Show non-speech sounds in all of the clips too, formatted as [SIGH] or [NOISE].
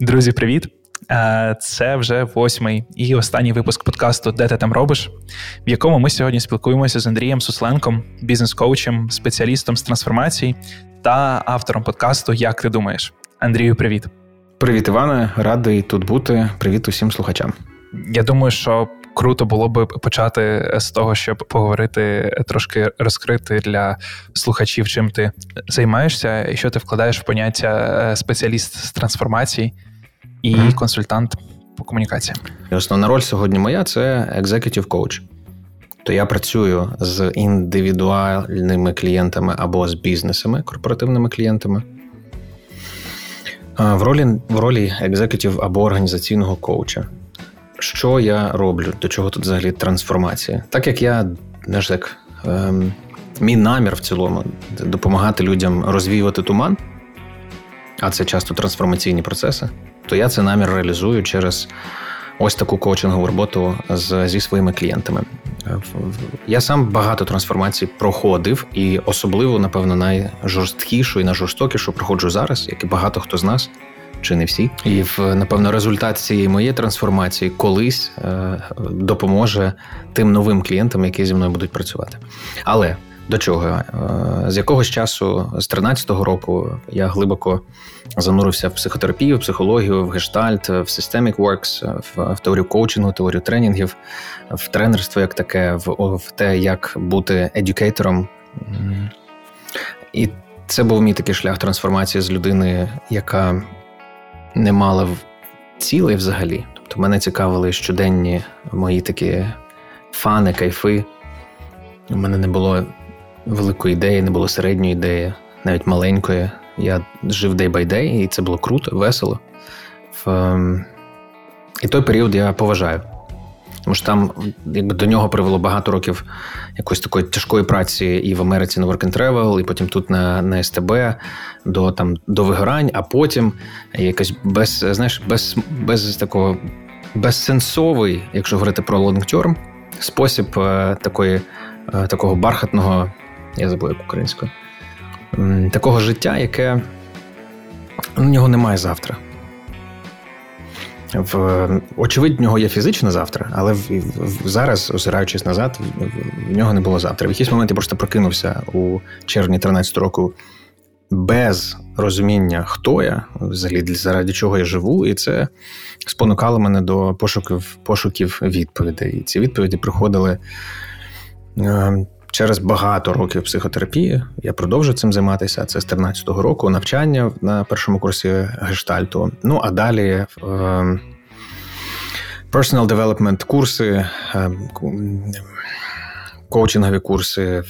Друзі, привіт! Е, це вже восьмий і останній випуск подкасту Де ти там робиш, в якому ми сьогодні спілкуємося з Андрієм Сусленком, бізнес-коучем, спеціалістом з трансформації та автором подкасту Як ти думаєш? Андрію, привіт. Привіт, Іване. Радий тут бути. Привіт усім слухачам. Я думаю, що круто було би почати з того, щоб поговорити трошки розкрити для слухачів, чим ти займаєшся, і що ти вкладаєш в поняття е, спеціаліст з трансформації і mm-hmm. консультант по комунікаціям. Основна роль сьогодні моя це executive coach. То я працюю з індивідуальними клієнтами або з бізнесами, корпоративними клієнтами. В ролі в ролі екзекутів або організаційного коуча. Що я роблю? До чого тут взагалі трансформація? Так як я знаєш, так, ем, мій намір в цілому допомагати людям розвіювати туман, а це часто трансформаційні процеси, то я цей намір реалізую через ось таку коучингову роботу з, зі своїми клієнтами. Я сам багато трансформацій проходив, і особливо, напевно, найжорсткішу і найжорстокішу проходжу зараз, як і багато хто з нас. Чи не всі, і в напевно результат цієї моєї трансформації колись е, допоможе тим новим клієнтам, які зі мною будуть працювати. Але до чого? Е, з якогось часу, з 13-го року, я глибоко занурився в психотерапію, в психологію, в гештальт, в Systemic Works, в, теорію коучингу, теорію тренінгів, в тренерство як таке, в, в те, як бути едюкейтором. І це був мій такий шлях трансформації з людини, яка не мала цілей взагалі. Тобто мене цікавили щоденні мої такі фани, кайфи. У мене не було великої ідеї, не було середньої ідеї, навіть маленької. Я жив day by day, і це було круто, весело. В... Ем, і той період я поважаю. Тому що там якби до нього привело багато років якоїсь такої тяжкої праці і в Америці на Work and Travel, і потім тут на на СТБ до там до вигорань, а потім якось без знаєш, без без такого безсенсовий, якщо говорити про long term, спосіб е, такої, е, такого бархатного я забув як українською, такого життя, яке у нього немає завтра. В, Очевидь, в нього є фізичне завтра, але в, в, зараз, озираючись назад, в, в нього не було завтра. В якийсь момент я просто прокинувся у червні 13 року без розуміння, хто я, взагалі заради чого я живу, і це спонукало мене до пошуків пошуків відповідей. І ці відповіді приходили е, Через багато років психотерапії я продовжую цим займатися. Це з 13-го року навчання на першому курсі гештальту. Ну а далі е, personal development курси, е, коучингові курси,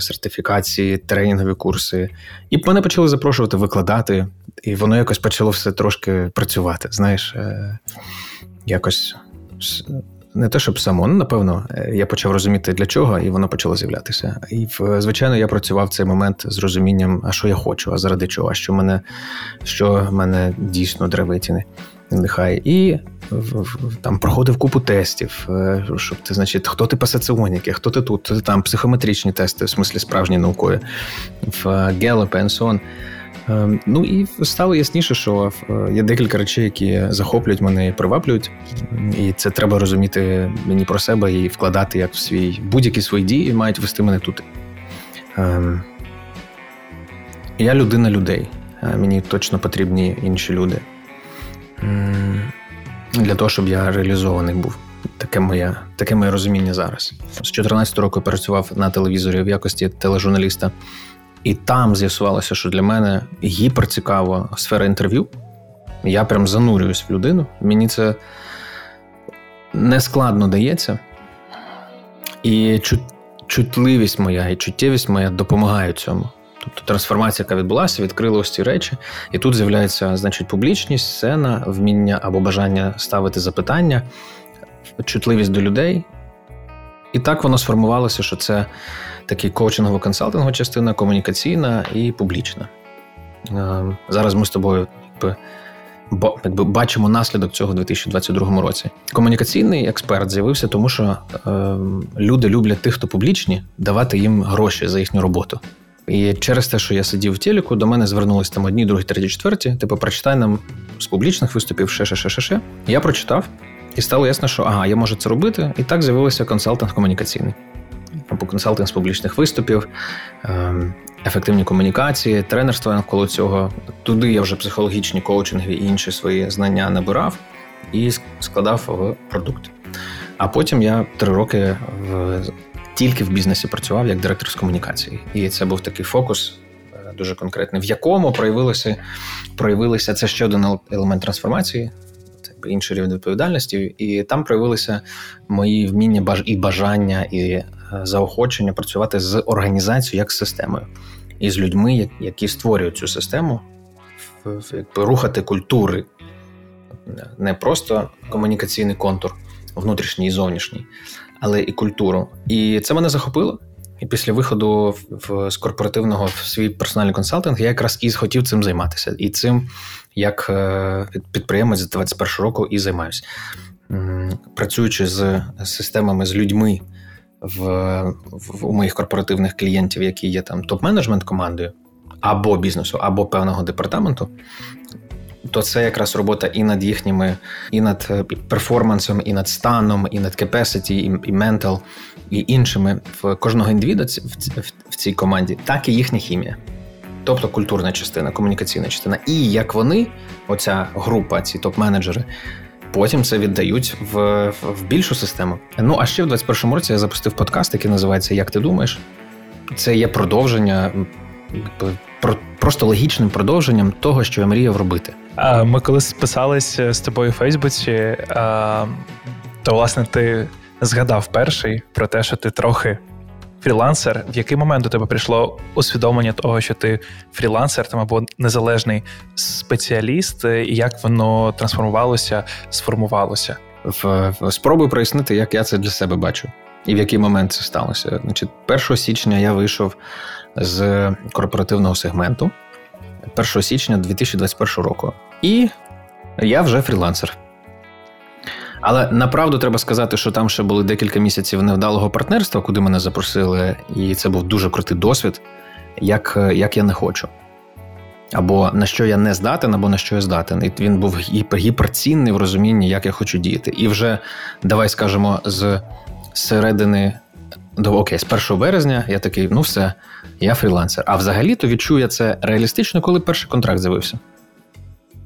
сертифікації, тренінгові курси. І мене почали запрошувати викладати, і воно якось почало все трошки працювати. Знаєш, е, якось не те, щоб само, ну напевно, е, я почав розуміти для чого, і воно почало з'являтися. І звичайно, я працював цей момент з розумінням, а що я хочу, а заради чого, а що мене що мене дійсно древитіни нехай. І там проходив купу тестів, е, щоб ти, значить, хто ти пасаціоніки, хто ти тут, хто ти там психометричні тести, в смислі справжні наукові, в Gallup and so on. Ем, ну і стало ясніше, що е, є декілька речей, які захоплюють мене і приваблюють, і це треба розуміти мені про себе і вкладати як в свій будь-які свої дії мають вести мене тут. Ем, я людина людей. Мені точно потрібні інші люди. Для того, щоб я реалізований був. Таке моє таке моє розуміння зараз. З 14 року працював на телевізорі в якості тележурналіста. І там з'ясувалося, що для мене гіперцікава сфера інтерв'ю. Я прям занурююсь в людину. Мені це нескладно дається. І чутливість моя і чуттєвість моя допомагають цьому. Тобто трансформація, яка відбулася, відкрила ось ці речі, і тут з'являється, значить, публічність, сцена, вміння або бажання ставити запитання, чутливість до людей. І так воно сформувалося, що це такий коучингово-консалтингова частина, комунікаційна і публічна. Е, зараз ми з тобою якби, бачимо наслідок цього у 2022 році. Комунікаційний експерт з'явився, тому що е, люди люблять тих, хто публічні, давати їм гроші за їхню роботу. І через те, що я сидів в телеку, до мене звернулись там одні, другі, треті, четверті. Типу, прочитай нам з публічних виступів, ще, ще, ще, ще, ще. Я прочитав, і стало ясно, що ага, я можу це робити. І так з'явився консалтинг комунікаційний. Або консалтинг з публічних виступів, ем, ефективні комунікації, тренерство навколо цього. Туди я вже психологічні коучинги і інші свої знання набирав і складав в продукт. А потім я три роки в тільки в бізнесі працював як директор з комунікації. І це був такий фокус е, дуже конкретний, в якому проявилося проявилися це ще один елемент трансформації, інший рівень відповідальності, і там проявилися мої вміння і бажання і е, заохочення працювати з організацією як з системою і з людьми, які створюють цю систему, якби рухати культури, не просто комунікаційний контур, внутрішній і зовнішній, але і культуру. І це мене захопило. І після виходу в з корпоративного в свій персональний консалтинг я якраз і хотів цим займатися. І цим як е, підприємець з 21 року і займаюся. Працюючи з системами, з людьми в, в у моїх корпоративних клієнтів, які є там топ-менеджмент командою, або бізнесу, або певного департаменту, то це якраз робота і над їхніми, і над е, перформансом, і над станом, і над capacity, і, і mental, і іншими в кожного індивіда в цій команді, так і їхня хімія. Тобто культурна частина, комунікаційна частина. І як вони, оця група, ці топ-менеджери, потім це віддають в, в більшу систему. Ну а ще в 21-му році я запустив подкаст, який називається Як ти думаєш? Це є продовження про просто логічним продовженням того, що я мріяв робити. Ми коли списалися з тобою у Фейсбуці, то власне ти згадав перший про те, що ти трохи фрілансер. В який момент до тебе прийшло усвідомлення того, що ти фрілансер там або незалежний спеціаліст, і як воно трансформувалося, сформувалося? В, в спробую прояснити, як я це для себе бачу, і в який момент це сталося. Значить, 1 січня я вийшов з корпоративного сегменту 1 січня 2021 року. І я вже фрілансер. Але направду треба сказати, що там ще були декілька місяців невдалого партнерства, куди мене запросили, і це був дуже крутий досвід, як як я не хочу. Або на що я не здатен, або на що я здатен. І він був гіпер, гіперцінний в розумінні, як я хочу діяти. І вже давай скажемо, з середини до окей, з 1 березня я такий, ну все, я фрілансер. А взагалі-то відчув я це реалістично, коли перший контракт з'явився.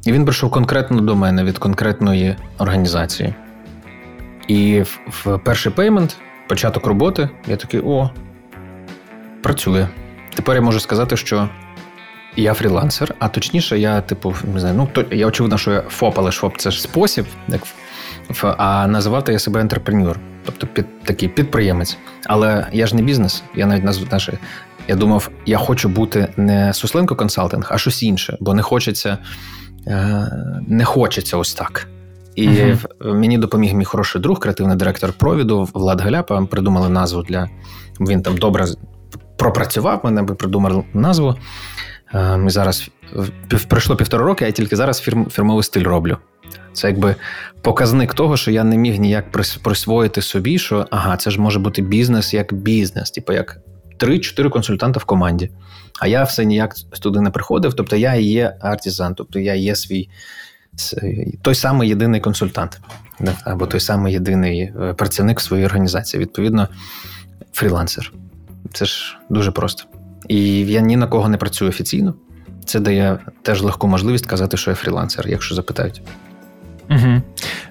І він прийшов конкретно до мене від конкретної організації. І в, перший payment, початок роботи, я такий: о, працює. Тепер я можу сказати, що я фрілансер, а точніше, я, типу, не знаю, ну, то, я очевидно, що я ФОП, але ФОП це ж спосіб, як, а називати я себе ентерпренюр, тобто під, такий підприємець. Але я ж не бізнес, я навіть назву наше. Я думав, я хочу бути не Сусленко консалтинг, а щось інше, бо не хочеться, е, не хочеться ось так. І uh-huh. мені допоміг мій хороший друг, креативний директор провіду Влад Галяпа. Придумали назву для він там добре пропрацював. Мене би придумали назву. Е, ми зараз пройшло півтора роки, а я тільки зараз фірм, фірмовий стиль роблю. Це якби показник того, що я не міг ніяк присвоїти собі, що ага, це ж може бути бізнес як бізнес, типу як 3-4 консультанта в команді. А я все ніяк туди не приходив. Тобто я є artisan, тобто я є свій той самий єдиний консультант, або той самий єдиний працівник працівник своєї організації. Відповідно, фрілансер. Це ж дуже просто. І я ні на кого не працюю офіційно. Це дає теж легку можливість казати, що я фрілансер, якщо запитають. Угу.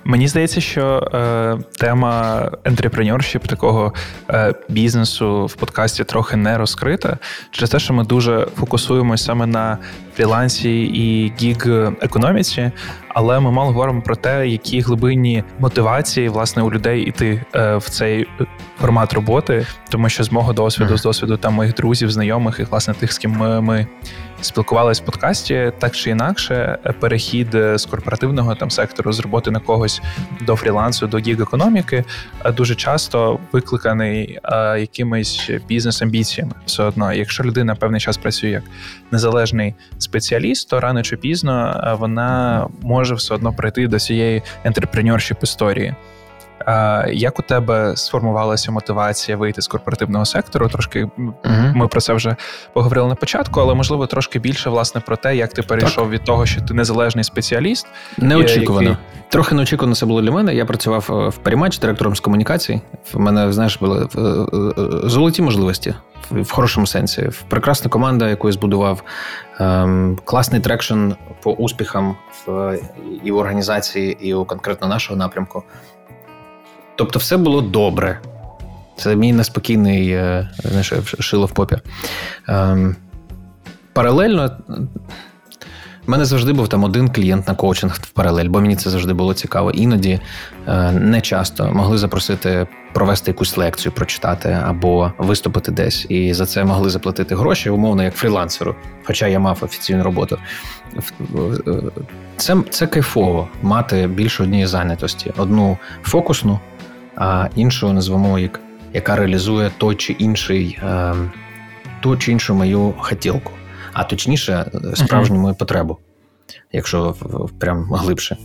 Мені здається, що е, тема entrepreneurship, такого е, бізнесу в подкасті трохи не розкрита через те, що ми дуже фокусуємося саме на фрілансі і гіг економіці, але ми мало говоримо про те, які глибинні мотивації власне у людей іти е, в цей формат роботи, тому що з мого досвіду, з досвіду там моїх друзів, знайомих і власне тих, з ким ми, ми спілкувалися в подкасті, так чи інакше, перехід з корпоративного там сектору з роботи на когось до фрілансу, до гіг-економіки дуже часто викликаний якимись бізнес-амбіціями. Все одно, якщо людина певний час працює як незалежний спеціаліст, то рано чи пізно вона може все одно прийти до цієї ентерпренершіп історії. Як у тебе сформувалася мотивація вийти з корпоративного сектору? Трошки uh ми про це вже поговорили на початку, але можливо трошки більше власне про те, як ти перейшов так. від того, що ти незалежний спеціаліст. Неочікувано. Який... Трохи неочікувано це було для мене. Я працював е, в Паріматч директором з комунікацій. В мене, знаєш, були е, е, золоті можливості в хорошому сенсі. Прекрасна команда, яку я збудував, ем, класний traction по успіхам в і в організації, і у конкретно нашого напрямку. Тобто, все було добре. Це мій неспокійний знаєш, шило в попі. Ем, паралельно у мене завжди був там один клієнт на коучинг в паралель, бо мені це завжди було цікаво. Іноді е, не часто могли запросити провести якусь лекцію, прочитати або виступити десь. І за це могли заплатити гроші, умовно, як фрілансеру. Хоча я мав офіційну роботу. Це це кайфово мати більше однієї зайнятості: одну фокусну, а іншу назвемо як яка реалізує той чи інший, е, ту чи іншу мою хотілку а точніше, справжню мою потребу. Якщо прям глибше.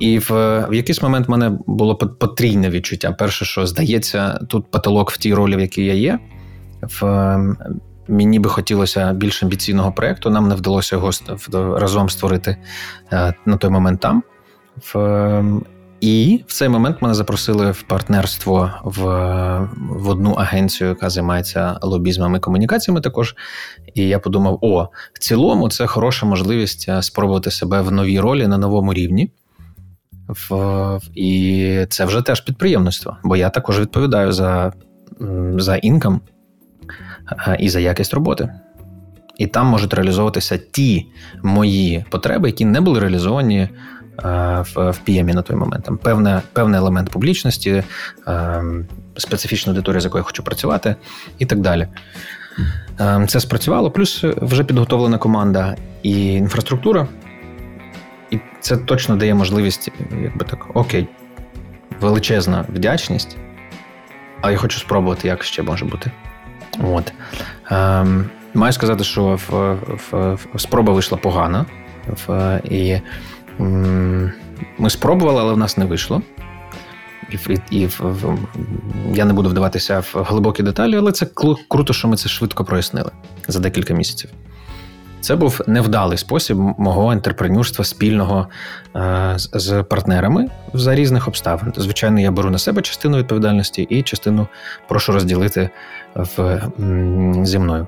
І в в якийсь момент в мене було потрійне відчуття. Перше, що здається, тут потолок в тій ролі, в якій я є. В, Мені би хотілося більш амбіційного проєкту. Нам не вдалося його разом створити е, на той момент там. В, і в цей момент мене запросили в партнерство в в одну агенцію, яка займається лобізмом і комунікаціями. Також і я подумав: о, в цілому, це хороша можливість е, спробувати себе в новій ролі на новому рівні. В, І це вже теж підприємництво, бо я також відповідаю за за інкам е, і за якість роботи. І там можуть реалізовуватися ті мої потреби, які не були реалізовані в в PM на той момент. Там певне, певний елемент публічності, специфічна аудиторія, з якою я хочу працювати, і так далі. Це спрацювало, плюс вже підготовлена команда і інфраструктура. І це точно дає можливість, якби так, окей, величезна вдячність, але я хочу спробувати, як ще може бути. От. Ем, Маю сказати, що в, в, в, спроба вийшла погана. В, І ми спробували, але в нас не вийшло. І, і, і я не буду вдаватися в глибокі деталі, але це круто, що ми це швидко прояснили за декілька місяців. Це був невдалий спосіб мого інтерпренюрства спільного е, з партнерами за різних обставин. Звичайно, я беру на себе частину відповідальності і частину прошу розділити в, зі мною.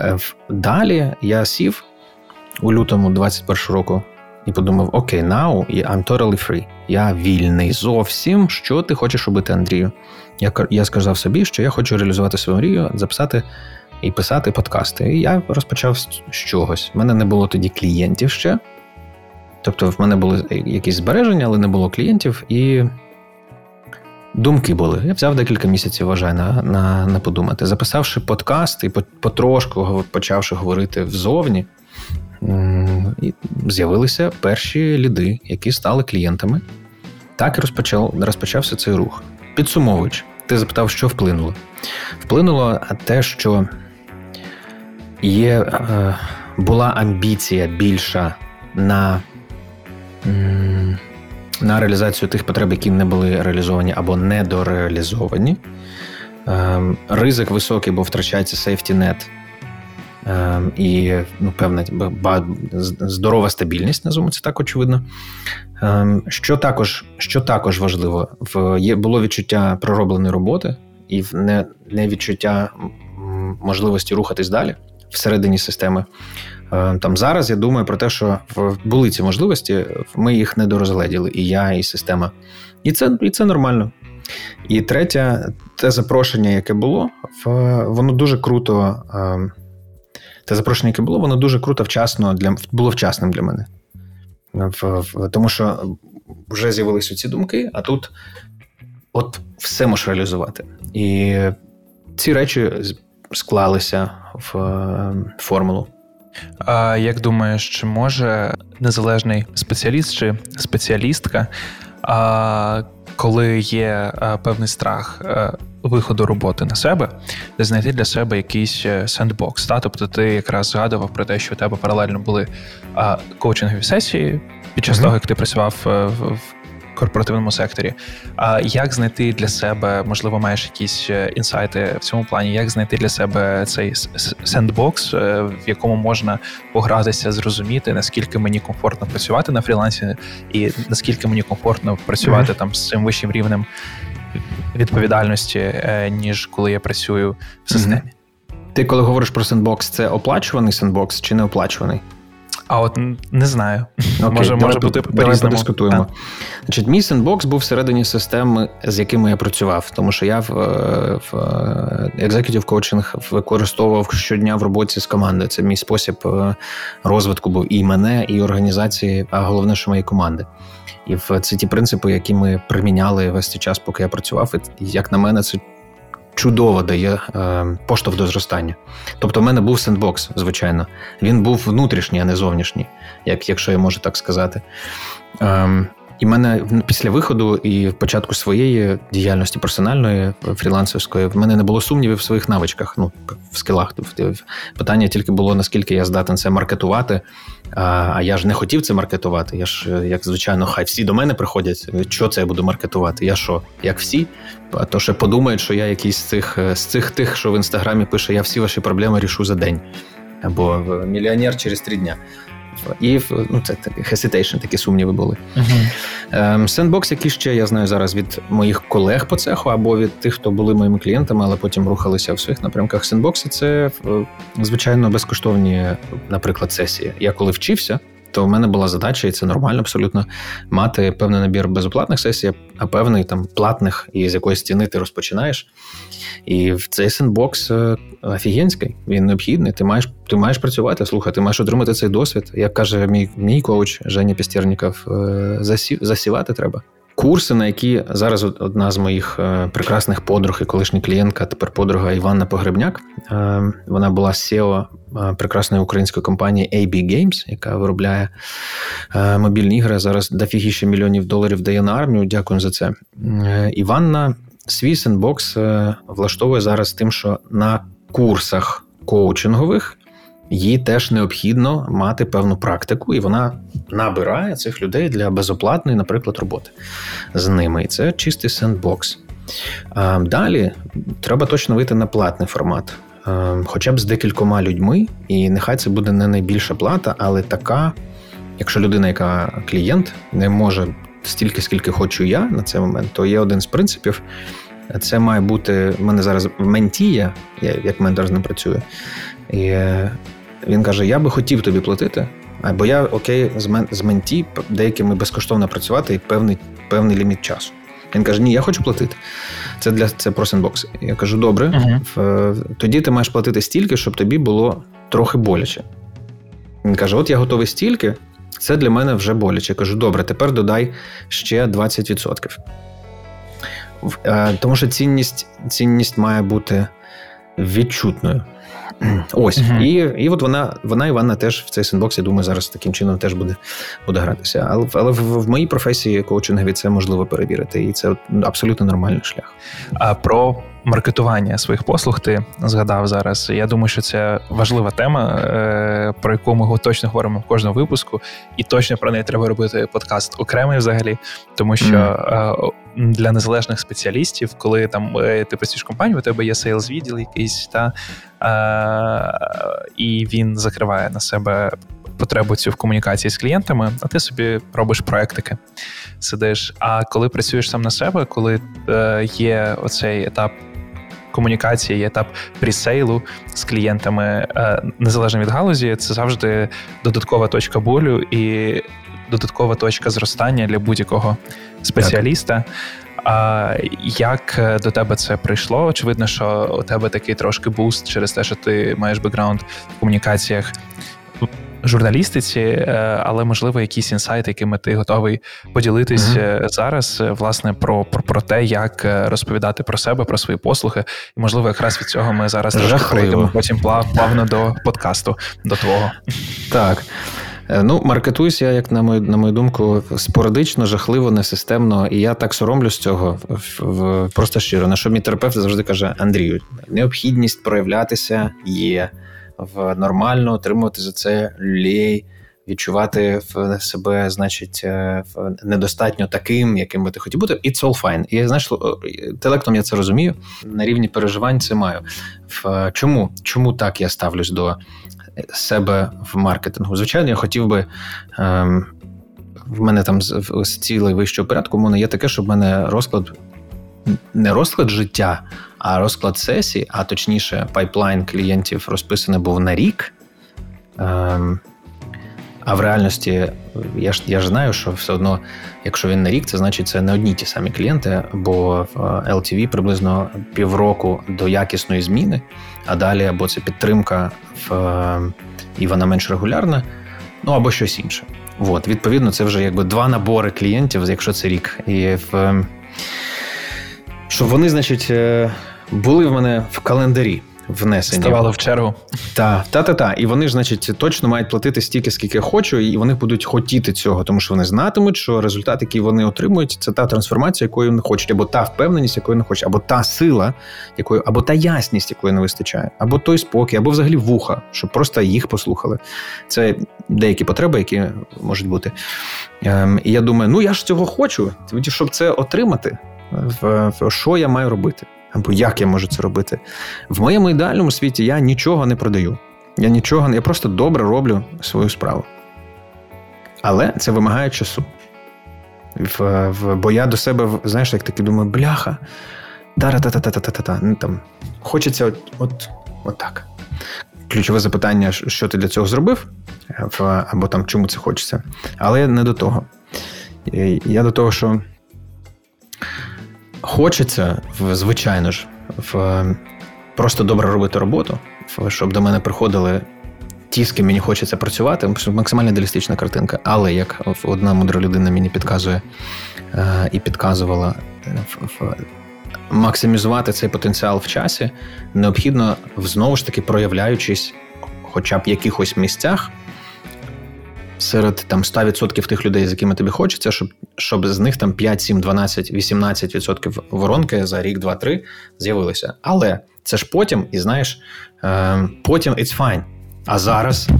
Е, далі я сів у лютому 21 року і подумав: окей, now I'm totally free. Я вільний зовсім. Що ти хочеш робити, Андрію? Я я сказав собі, що я хочу реалізувати свою мрію, записати і писати подкасти. І я розпочав з чогось. У мене не було тоді клієнтів ще. Тобто, в мене були якісь збереження, але не було клієнтів, і думки були. Я взяв декілька місяців, вважаю, на на, на подумати. Записавши подкаст і потрошку почавши говорити взовні, і з'явилися перші ліди, які стали клієнтами. Так і розпочав, розпочався цей рух. Підсумовуючи, ти запитав, що вплинуло. Вплинуло те, що є, е, була амбіція більша на на реалізацію тих потреб, які не були реалізовані або недореалізовані. Ем, ризик високий, бо втрачається сейфті-нет Ем, і ну, певна здорова стабільність, називаємо це так очевидно. Ем, що також що також важливо, в було відчуття проробленої роботи і не, не відчуття можливості рухатись далі всередині системи. Ем, там зараз я думаю про те, що були ці можливості, ми їх не дорозгледіли, і я, і система. І це і це нормально. І третє, те запрошення, яке було, воно дуже круто те запрошення, яке було, воно дуже круто, вчасно для було вчасним для мене. Тому що вже з'явилися ці думки, а тут от все можеш реалізувати. І ці речі склалися в формулу. А як думаєш, чи може незалежний спеціаліст чи спеціалістка, а, коли є певний страх виходу роботи на себе, знайти для себе якийсь сендбокс. Та? Тобто ти якраз згадував про те, що у тебе паралельно були коучингові сесії під час mm-hmm. того, як ти працював е, в корпоративному секторі. А як знайти для себе, можливо, маєш якісь е, інсайти в цьому плані, як знайти для себе цей сендбокс, в якому можна погратися, зрозуміти, наскільки мені комфортно працювати на фрілансі, і наскільки мені комфортно працювати mm-hmm. там з цим вищим рівнем відповідальності, ніж коли я працюю в системі. Mm-hmm. Ти, коли говориш про сендбокс, це оплачуваний сендбокс чи не оплачуваний? А от не знаю. Окей, може давай, може бути давай подискутуємо. Значить, Мій сендбокс був всередині системи, з якими я працював, тому що я в в Executive Coaching використовував щодня в роботі з командою. Це мій спосіб е, розвитку був і мене, і організації, а головне, що моєї команди. І це ті принципи, які ми приміняли весь цей час, поки я працював. І як на мене, це чудово дає е, поштовх до зростання. Тобто, в мене був сендбокс, звичайно. Він був внутрішній, а не зовнішній, як, якщо я можу так сказати. Е, і мене після виходу і початку своєї діяльності персональної фрілансерської в мене не було сумнівів в своїх навичках, ну в скилах. Питання тільки було наскільки я здатен це маркетувати. А я ж не хотів це маркетувати. Я ж, як звичайно, хай всі до мене приходять. Що це я буду маркетувати? Я що, як всі? А то ще подумають, що я якийсь з цих з цих тих, що в інстаграмі пише: Я всі ваші проблеми рішу за день. Або мільйонер через три дня. І ну, це такі hesitation, такі сумніви були. Uh-huh. Сендбокс, який ще я знаю зараз від моїх колег по цеху, або від тих, хто були моїми клієнтами, але потім рухалися в своїх напрямках. Сендбокси це звичайно безкоштовні, наприклад, сесії. Я коли вчився, то в мене була задача, і це нормально абсолютно мати певний набір безоплатних сесій, а певний там платних, і з якоїсь стіни ти розпочинаєш. І цей сендбокс е, офігенський, він необхідний. Ти маєш ти маєш працювати, слухай, ти маєш отримати цей досвід. Як каже мій мій коуч Женя Пістєрніков, е, засів, засівати треба. Курси, на які зараз одна з моїх е, прекрасних подруг і колишня клієнтка, тепер подруга Іванна Погребняк. Вона була SEO прекрасної української компанії AB Games, яка виробляє мобільні ігри. Зараз дофігіше мільйонів доларів дає на армію. Дякую за це. Іванна свій сендбокс е, влаштовує зараз тим, що на курсах коучингових їй теж необхідно мати певну практику, і вона набирає цих людей для безоплатної, наприклад, роботи з ними. І це чистий сендбокс. Далі треба точно вийти на платний формат. Хоча б з декількома людьми, і нехай це буде не найбільша плата, але така, якщо людина, яка клієнт, не може стільки, скільки хочу я на цей момент, то є один з принципів. Це має бути в мене зараз ментія, я як ментор з ним працюю. І е, він каже: Я би хотів тобі платити, або я окей, з менті деякими безкоштовно працювати і певний певний ліміт часу. Він каже: Ні, я хочу платити. Це для це про сендбокс. Я кажу: добре, uh-huh. тоді ти маєш платити стільки, щоб тобі було трохи боляче. Він каже: От я готовий стільки, це для мене вже боляче. Я кажу, добре, тепер додай ще 20%. Е, тому що цінність цінність має бути відчутною. [CLEARS THROAT] Ось. Uh-huh. І і от вона вона Іванна, теж в цей сендбокс, я думаю, зараз таким чином теж буде буде гратися. Але але в, в моїй професії коучингові це можливо перевірити. І це абсолютно нормальний шлях. А про маркетування своїх послуг ти згадав зараз. Я думаю, що це важлива тема, е, про яку ми точно говоримо в кожному випуску, і точно про неї треба робити подкаст окремий взагалі, тому що mm. для незалежних спеціалістів, коли там е, ти працюєш в компанії, у тебе є сейлз відділ якийсь, та і він закриває на себе потребу цю в комунікації з клієнтами, а ти собі робиш проектики, сидиш. А коли працюєш сам на себе, коли е, є оцей етап. Комунікації, є етап прісейлу з клієнтами е, незалежно від галузі, це завжди додаткова точка болю і додаткова точка зростання для будь-якого спеціаліста. А як е, до тебе це прийшло? Очевидно, що у тебе такий трошки буст через те, що ти маєш бекграунд в комунікаціях журналістиці, е, але можливо якісь інсайти, якими ти готовий поділитись mm-hmm. зараз, е, власне, про, про про, те, як розповідати про себе, про свої послуги. І можливо, якраз від цього ми зараз прийдемо потім плавно до подкасту до твого. Так. Ну, маркетуюсь я, як на мою на мою думку, спорадично, жахливо, несистемно, і я так соромлю з цього в, в просто щиро. На що мій терапевт завжди каже: Андрію, необхідність проявлятися є в нормально отримувати за це люлей, відчувати в себе, значить, е, недостатньо таким, яким би ти хотів бути. It's all fine. І знаєш, інтелектом я це розумію. На рівні переживань це маю. Чому? Чому так я ставлюсь до себе в маркетингу? Звичайно, я хотів би. Ем, в мене там з цілий вищого порядку, у мене є таке, щоб в мене розклад. Не розклад життя, а розклад сесії, а точніше, пайплайн клієнтів розписаний був на рік. Ем, а в реальності я ж я ж знаю, що все одно, якщо він на рік, це значить це не одні ті самі клієнти, бо в LTV приблизно півроку до якісної зміни, а далі або це підтримка в і вона менш регулярна, ну або щось інше. От, відповідно, це вже якби два набори клієнтів, якщо це рік. І в щоб вони, значить, е, були в мене в календарі внесені. Ставали в чергу. Так, та-та-та. І вони ж, значить, точно мають платити стільки, скільки хочу, і вони будуть хотіти цього, тому що вони знатимуть, що результат, який вони отримують, це та трансформація, якої вони хочуть, або та впевненість, якої вони хочуть, або та сила, якої, або та ясність, якої не вистачає, або той спокій, або взагалі вуха, щоб просто їх послухали. Це деякі потреби, які можуть бути. Ем, І я думаю, ну я ж цього хочу, щоб це отримати. Що я маю робити? або як я можу це робити. В моєму ідеальному світі я нічого не продаю. Я нічого я просто добре роблю свою справу. Але це вимагає часу. В, в, Бо я до себе, знаєш, як таки думаю, бляха, та-та-та-та-та-та-та. Ну, там, Хочеться от, от, от так. Ключове запитання, що ти для цього зробив, в, або там чому це хочеться. Але не до того. Я до того, що Хочеться, звичайно ж, в просто добре робити роботу, щоб до мене приходили ті, з ким мені хочеться працювати. Максимально ідеалістична картинка. Але як одна мудра людина мені підказує е, і підказувала максимізувати цей потенціал в часі, необхідно знову ж таки проявляючись, хоча б в якихось місцях серед там 100% тих людей, з якими тобі хочеться, щоб щоб з них там 5, 7, 12, 18% воронки за рік, два, три з'явилися. Але це ж потім, і знаєш, е, потім it's fine. А зараз. [LAUGHS]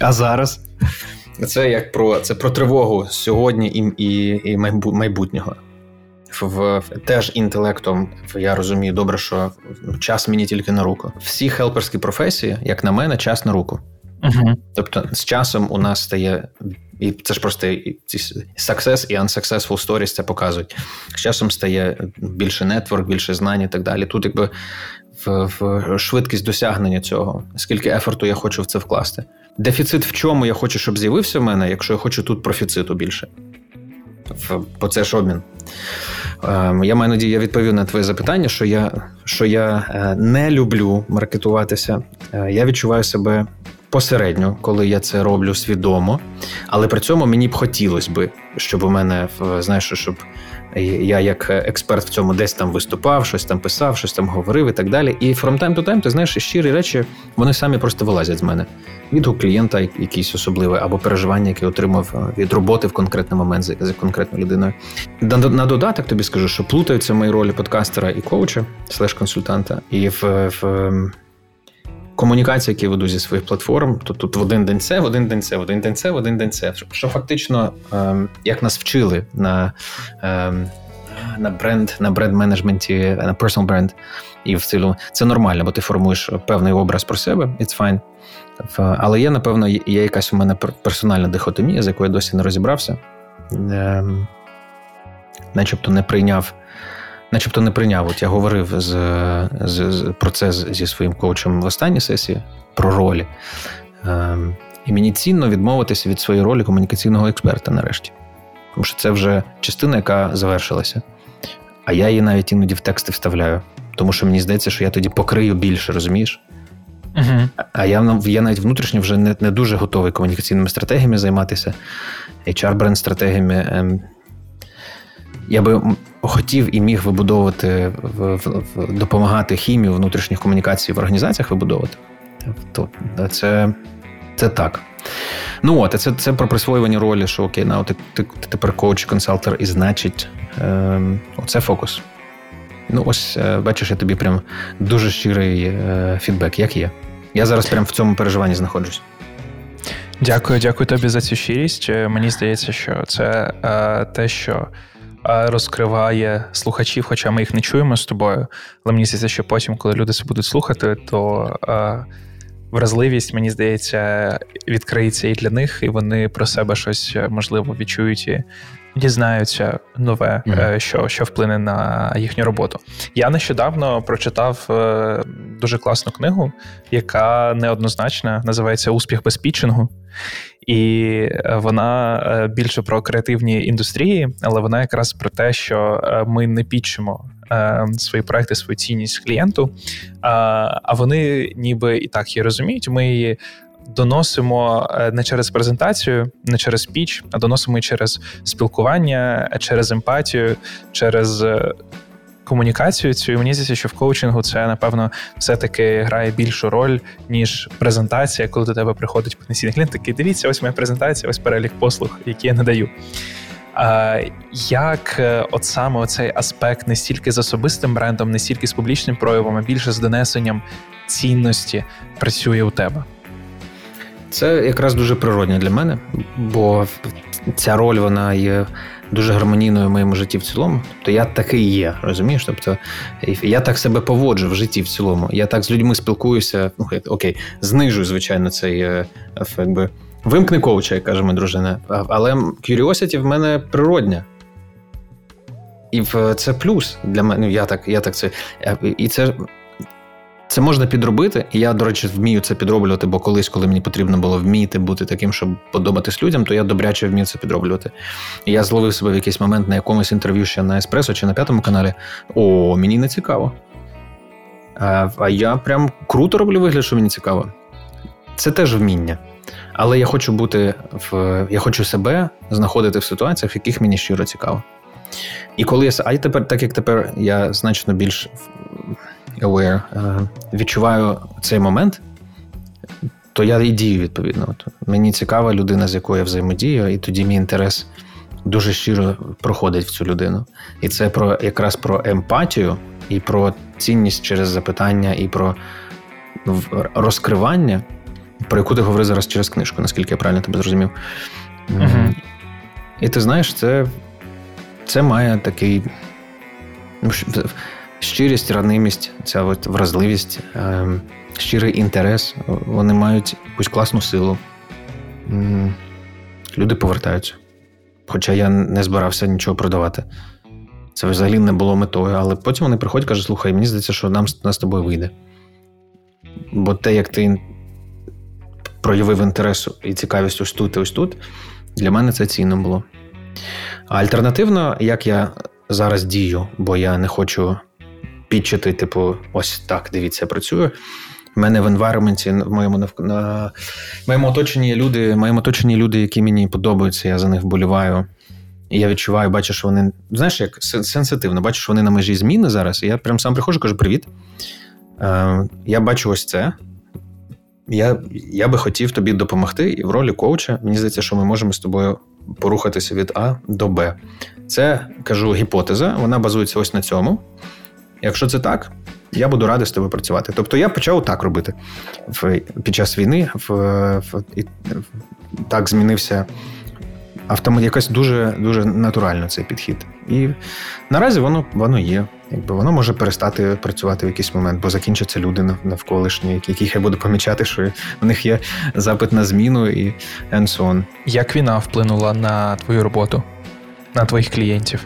А зараз. Це як про це про тривогу сьогодні і і, і майбутнього. В теж інтелектом я розумію добре, що час мені тільки на руку. Всі хелперські професії, як на мене, час на руку. Угу. Тобто, з часом у нас стає, і це ж просто success і unsuccessful stories це показують. З часом стає більше нетворк, більше знань і так далі. Тут, якби в, в швидкість досягнення цього, скільки ефорту я хочу в це вкласти. Дефіцит в чому я хочу, щоб з'явився в мене, якщо я хочу тут профіциту більше. Бо це ж обмін. Ем, я маю надію, я відповів на твоє запитання, що я що я е, не люблю маркетуватися. Е, я відчуваю себе посередньо, коли я це роблю свідомо, але при цьому мені б хотілося би, щоб у мене знаєш, щоб я як експерт в цьому десь там виступав, щось там писав, щось там говорив і так далі. І from time to time, ти знаєш, щирі речі, вони самі просто вилазять з мене. Відгук клієнта, якийсь особливий, або переживання, яке отримав від роботи в конкретний момент з конкретною людиною. На додаток тобі скажу, що плутаються мої ролі подкастера і коуча, слеш консультанта, і в. в комунікації, які веду зі своїх платформ, то тут в один день це, в один день це, в один день це, в один день це. Що фактично, ем, як нас вчили на ем, на бренд, на бренд-менеджменті, на personal бренд, і в цілому це нормально, бо ти формуєш певний образ про себе, it's fine. Але є, напевно, є якась у мене персональна дихотомія, з якою я досі не розібрався, ем, начебто не прийняв начебто не прийняв. От я говорив з, з, з про це зі своїм коучем в останній сесії про ролі. Ем, І мені цінно відмовитися від своєї ролі комунікаційного експерта нарешті. Тому що це вже частина, яка завершилася. А я її навіть іноді в тексти вставляю. Тому що мені здається, що я тоді покрию більше, розумієш? Uh-huh. А я я навіть внутрішньо вже не не дуже готовий комунікаційними стратегіями займатися, HR-бренд-стратегіями. Ем, я би хотів і міг вибудовувати допомагати хімію внутрішніх комунікацій в організаціях вибудовувати. То це це так. Ну от, це це про присвоювання ролі, що окей, на ти, ти, ти тепер коуч, консалтер, і значить, е, оце фокус. Ну, ось, е, бачиш, я тобі прям дуже щирий е, фідбек, як є. Я зараз прям в цьому переживанні знаходжусь. Дякую, дякую тобі за цю щирість. Мені здається, що це е, те, що е, розкриває слухачів, хоча ми їх не чуємо з тобою. Але мені здається, що потім, коли люди це будуть слухати, то е, вразливість, мені здається, відкриється і для них, і вони про себе щось можливо відчують і дізнаються нове, mm-hmm. що що вплине на їхню роботу. Я нещодавно прочитав е, дуже класну книгу, яка неоднозначна, називається Успіх без пітчингу. І вона більше про креативні індустрії, але вона якраз про те, що ми не пічимо свої проекти, свою цінність клієнту. А вони ніби і так її розуміють. Ми її доносимо е, не через презентацію, не через піч, а доносимо і через спілкування, через емпатію, через. Комунікацію цю і мені здається, що в коучингу це напевно все-таки грає більшу роль, ніж презентація, коли до тебе приходить потенційний клієнт, такий дивіться, ось моя презентація, ось перелік послуг, які я надаю. Як е, от саме цей аспект не стільки з особистим брендом, не стільки з публічним проявом, а більше з донесенням цінності працює у тебе? Це якраз дуже природне для мене, бо ця роль вона є дуже гармонійною в моєму житті в цілому. Тобто я такий є, розумієш? Тобто я так себе поводжу в житті в цілому. Я так з людьми спілкуюся. Ну окей, знижую, звичайно, цей е, якби. Вимкни коуча, як каже моя дружина. Але curiosity в мене природня. І це плюс для мене. Ну, я так, я так це. І це це можна підробити, і я, до речі, вмію це підроблювати, бо колись, коли мені потрібно було вміти бути таким, щоб подобатись людям, то я добряче вмію це підроблювати. І я зловив себе в якийсь момент на якомусь інтерв'ю ще на Еспресо чи на п'ятому каналі. О, мені не цікаво. А я прям круто роблю вигляд, що мені цікаво. Це теж вміння. Але я хочу бути в. Я хочу себе знаходити в ситуаціях, в яких мені щиро цікаво. І коли я а тепер, так як тепер я значно більш aware, е, відчуваю цей момент, то я і дію відповідно. От Мені цікава людина, з якою я взаємодію, і тоді мій інтерес дуже щиро проходить в цю людину. І це про якраз про емпатію, і про цінність через запитання, і про розкривання, про яку ти говорив зараз через книжку, наскільки я правильно тебе зрозумів. uh І ти знаєш, це це має такий. Щирість, ранимість, ця от вразливість, ем, щирий інтерес, вони мають якусь класну силу. Люди повертаються. Хоча я не збирався нічого продавати. Це взагалі не було метою, але потім вони приходять кажуть, слухай, мені здається, що нам нас з тобою вийде. Бо те, як ти проявив інтерес і цікавість ось тут і ось тут, для мене це цінно було. А альтернативно, як я зараз дію, бо я не хочу підчити, типу, ось так, дивіться, я працюю. У мене в енвайроменті, в моєму на моєму оточенні люди, моєму оточенні люди, які мені подобаються, я за них вболіваю. І я відчуваю, бачу, що вони, знаєш, як сенситивно, бачу, що вони на межі зміни зараз. І я прям сам приходжу, кажу: привіт. Е, Я бачу ось це. Я я би хотів тобі допомогти, і в ролі коуча мені здається, що ми можемо з тобою порухатися від А до Б. Це кажу гіпотеза, вона базується ось на цьому. Якщо це так, я буду радий з тобою працювати. Тобто я почав так робити в, під час війни. В, в, і, Так змінився автомат, якось дуже дуже натурально цей підхід. І наразі воно воно є. Якби Воно може перестати працювати в якийсь момент, бо закінчаться люди навколишні, яких я буду помічати, що в них є запит на зміну і and so on. Як війна вплинула на твою роботу, на твоїх клієнтів?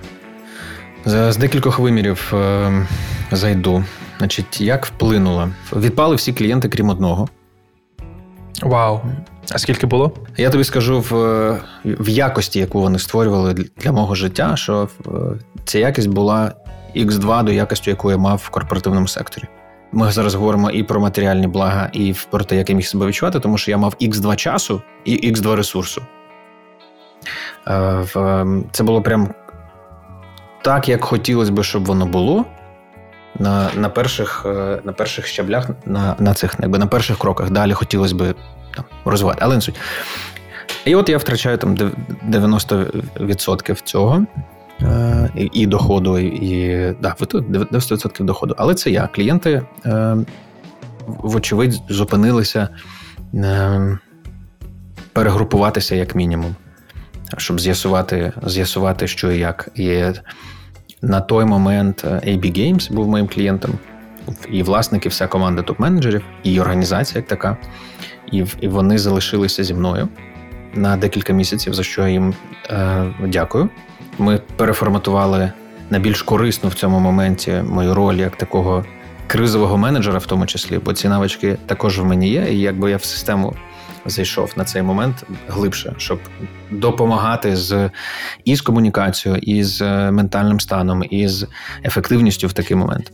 З декількох вимірів е, зайду. Значить, як вплинуло? Відпали всі клієнти, крім одного. Вау. А скільки було? Я тобі скажу в в якості, яку вони створювали для мого життя, що е, ця якість була X2 до якості, яку я мав в корпоративному секторі. Ми зараз говоримо і про матеріальні блага, і про те, як я міг себе відчувати, тому що я мав X2 часу і X2 ресурсу. Е, це було прям так, як хотілося б, щоб воно було. На на, перших е, на перших щаблях, на на цих якби, на перших кроках далі хотілося б там, розвивати. Але не суть. І от я втрачаю там 90% цього е, і, і доходу, і да, 90% доходу. Але це я. Клієнти, е, вочевидь, зупинилися. Перегрупуватися як мінімум, щоб з'ясувати, з'ясувати, що і як. І на той момент AB Games був моїм клієнтом, і власник, і вся команда топ-менеджерів, і організація як така. І і вони залишилися зі мною на декілька місяців, за що я їм е, дякую. Ми переформатували на більш корисну в цьому моменті мою роль як такого кризового менеджера, в тому числі, бо ці навички також в мені є. І якби я в систему зайшов на цей момент глибше, щоб допомагати з і з комунікацією, і з е, ментальним станом, і з ефективністю в такий момент.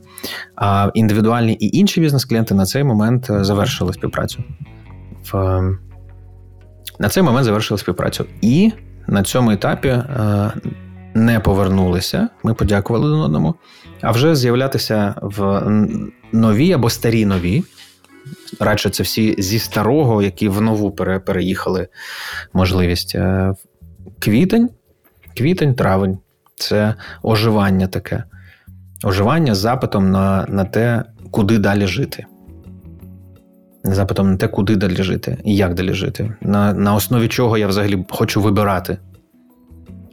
А індивідуальні і інші бізнес-клієнти на цей момент е, завершили співпрацю. В, е, На цей момент завершили співпрацю. І на цьому етапі не повернулися. Ми подякували один одному, а вже з'являтися в нові або старі нові. Радше це всі зі старого, які в нову переїхали можливість. Е, квітень, квітень, травень це оживання таке. Оживання з запитом на на те, куди далі жити. Запитом на те, куди далі жити і як далі жити. На на основі чого я взагалі хочу вибирати.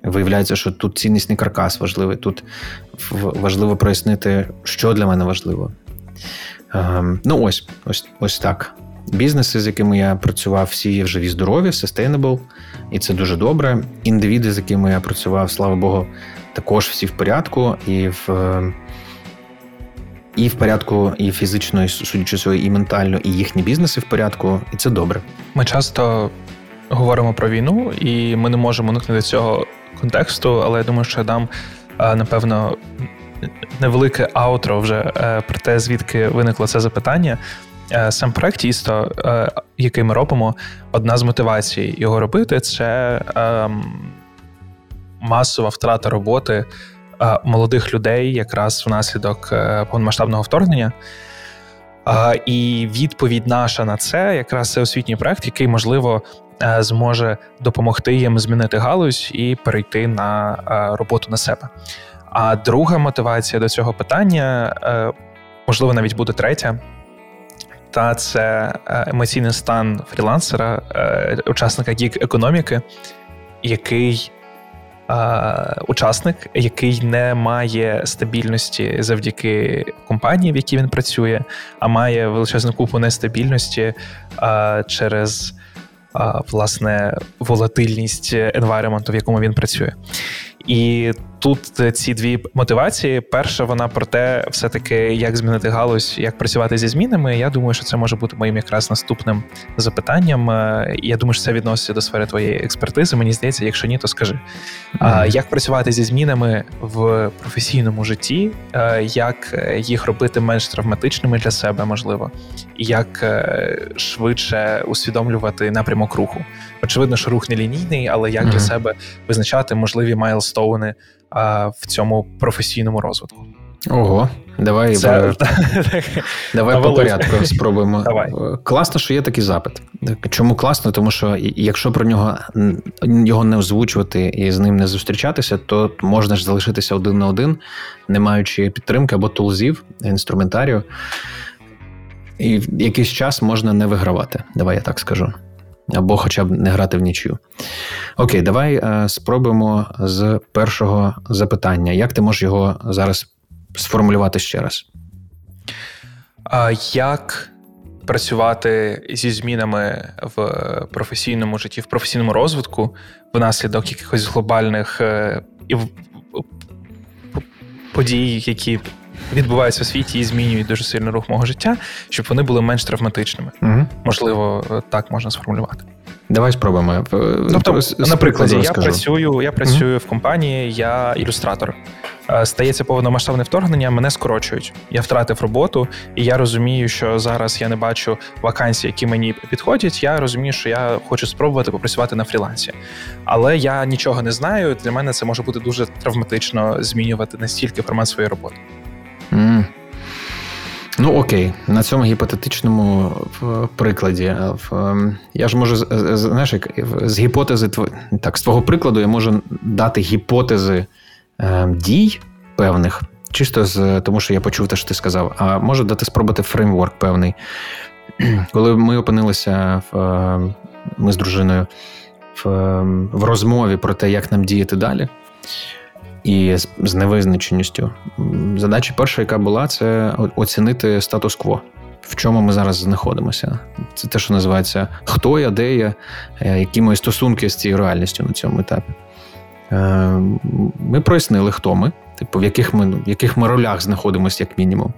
Виявляється, що тут ціннісний каркас важливий. Тут важливо прояснити, що для мене важливо. Ем, ну, ось, ось, ось так. Бізнеси, з якими я працював, всі є в живі, здорові, sustainable, і це дуже добре. Індивіди, з якими я працював, слава Богу, також всі в порядку, і в і в порядку, і фізично, і судячи своє, і ментально, і їхні бізнеси в порядку, і це добре. Ми часто говоримо про війну, і ми не можемо уникнути цього контексту, але я думаю, що я дам напевно невелике аутро вже е, про те, звідки виникло це запитання. Е, сам проект тісто, е, який ми робимо, одна з мотивацій його робити це ем, масова втрата роботи молодих людей, якраз внаслідок повномасштабного вторгнення. І відповідь наша на це якраз це освітній проект, який можливо зможе допомогти їм змінити галузь і перейти на роботу на себе. А друга мотивація до цього питання, е, можливо, навіть буде третя. Та це е, емоційний стан фрілансера, е, учасника гік економіки, який учасник, який не має стабільності завдяки компанії, в якій він працює, а має величезну купу нестабільності через власне волатильність енвайременту, в якому він працює. І тут е, ці дві мотивації. Перша вона про те, все-таки як змінити галузь, як працювати зі змінами. Я думаю, що це може бути моїм якраз наступним запитанням. Е, я думаю, що це відноситься до сфери твоєї експертизи. Мені здається, якщо ні, то скажи. Mm-hmm. Як працювати зі змінами в професійному житті, е, як їх робити менш травматичними для себе, можливо, і як швидше усвідомлювати напрямок руху? Очевидно, що рух не лінійний, але як mm-hmm. для себе визначати можливі майлстоуни в цьому професійному розвитку. Ого, давай Це... [LAUGHS] давай по порядку спробуємо. Давай. Класно, що є такий запит. Чому класно? Тому що якщо про нього його не озвучувати і з ним не зустрічатися, то можна ж залишитися один на один, не маючи підтримки або тулзів, інструментарію. І якийсь час можна не вигравати. Давай я так скажу або хоча б не грати в нічю. Окей, давай е, спробуємо з першого запитання. Як ти можеш його зараз сформулювати ще раз? А Як працювати зі змінами в професійному житті, в професійному розвитку внаслідок якихось глобальних е, подій, які відбуваються у світі і змінюють дуже сильно рух мого життя, щоб вони були менш травматичними. Угу. Можливо, так можна сформулювати. Давай спробуємо. Тобто, наприклад, я працюю, я працюю mm-hmm. в компанії, я ілюстратор. Е, стається повномасштабне вторгнення, мене скорочують. Я втратив роботу, і я розумію, що зараз я не бачу вакансій, які мені підходять. Я розумію, що я хочу спробувати попрацювати на фрілансі. Але я нічого не знаю. Для мене це може бути дуже травматично змінювати настільки формат своєї роботи. Mm. Ну окей, на цьому гіпотетичному прикладі. Ем, я ж можу знаєш, як з гіпотези так, з твого прикладу я можу дати гіпотези е, дій певних, чисто з тому, що я почув те, що ти сказав, а можу дати спробувати фреймворк певний. [CLEARS THROAT] Коли ми опинилися в ем, ми з дружиною в, в розмові про те, як нам діяти далі. І з, невизначеністю. Задача перша, яка була, це оцінити статус-кво. В чому ми зараз знаходимося? Це те, що називається хто я, де я, е, які мої стосунки з цією реальністю на цьому етапі. Е, ми прояснили, хто ми, типу, в яких ми в яких ми ролях знаходимося, як мінімум,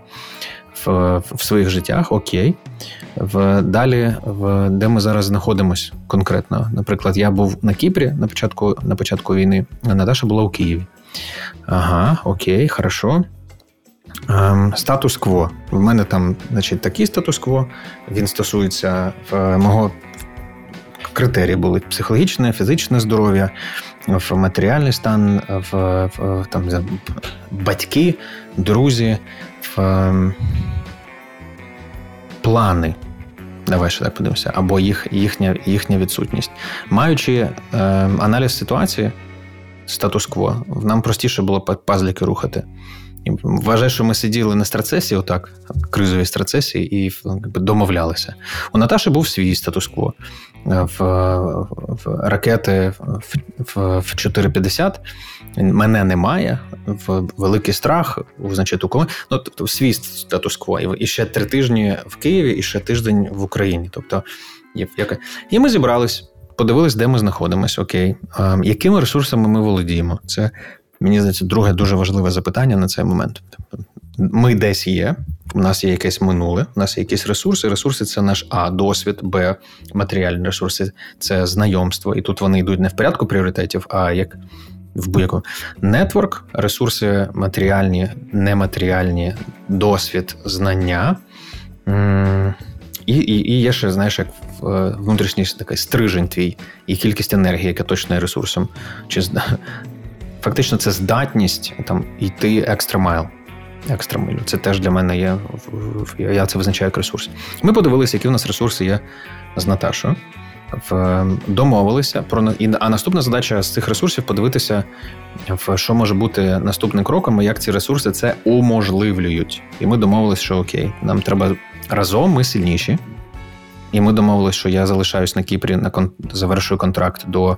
в в своїх життях. Окей. В, Далі, в, де ми зараз знаходимося конкретно. Наприклад, я був на Кіпрі на початку на початку війни, а Наташа була у Києві. Ага, окей, хорошо. Ем, статус-кво. В мене там, значить, такий статус-кво. Він стосується в мого критерії були психологічне, фізичне здоров'я, в матеріальний стан, в, в там батьки, друзі, в ем, плани. Давай ще так подивимося, або їх, їхня їхня відсутність. Маючи е, аналіз ситуації, статус-кво, нам простіше було пазліки рухати. І Вважаю, що ми сиділи на страцесі, отак, кризовій страцесі, і якби, домовлялися. У Наташі був свій статус-кво. В, в ракети в, в, в 450 мене немає, в великий страх, значить, у кого. Ну, тобто, свій статус-кво. І ще три тижні в Києві, і ще тиждень в Україні. Тобто. І ми зібрались, подивились, де ми знаходимося. Окей, а, якими ресурсами ми володіємо? Це Мені здається, друге дуже важливе запитання на цей момент. Ми десь є, у нас є якесь минуле, у нас є якісь ресурси. Ресурси це наш А, досвід, Б, матеріальні ресурси це знайомство. І тут вони йдуть не в порядку пріоритетів, а як в будь-якому нетворк, ресурси матеріальні, нематеріальні, досвід, знання. І і, і є ще, знаєш, як е, внутрішній такий стрижень твій і кількість енергії, яка точно є ресурсом. Чи [LAUGHS] фактично це здатність там йти екстра майл. Екстра милю. Це теж для мене є. Я це визначаю як ресурс. Ми подивилися, які в нас ресурси є з Наташою. Домовилися про а наступна задача з цих ресурсів подивитися, в що може бути наступним кроком, і як ці ресурси це уможливлюють. І ми домовилися, що окей, нам треба разом, ми сильніші. І ми домовилися, що я залишаюсь на Кіпрі, на кон... завершую контракт до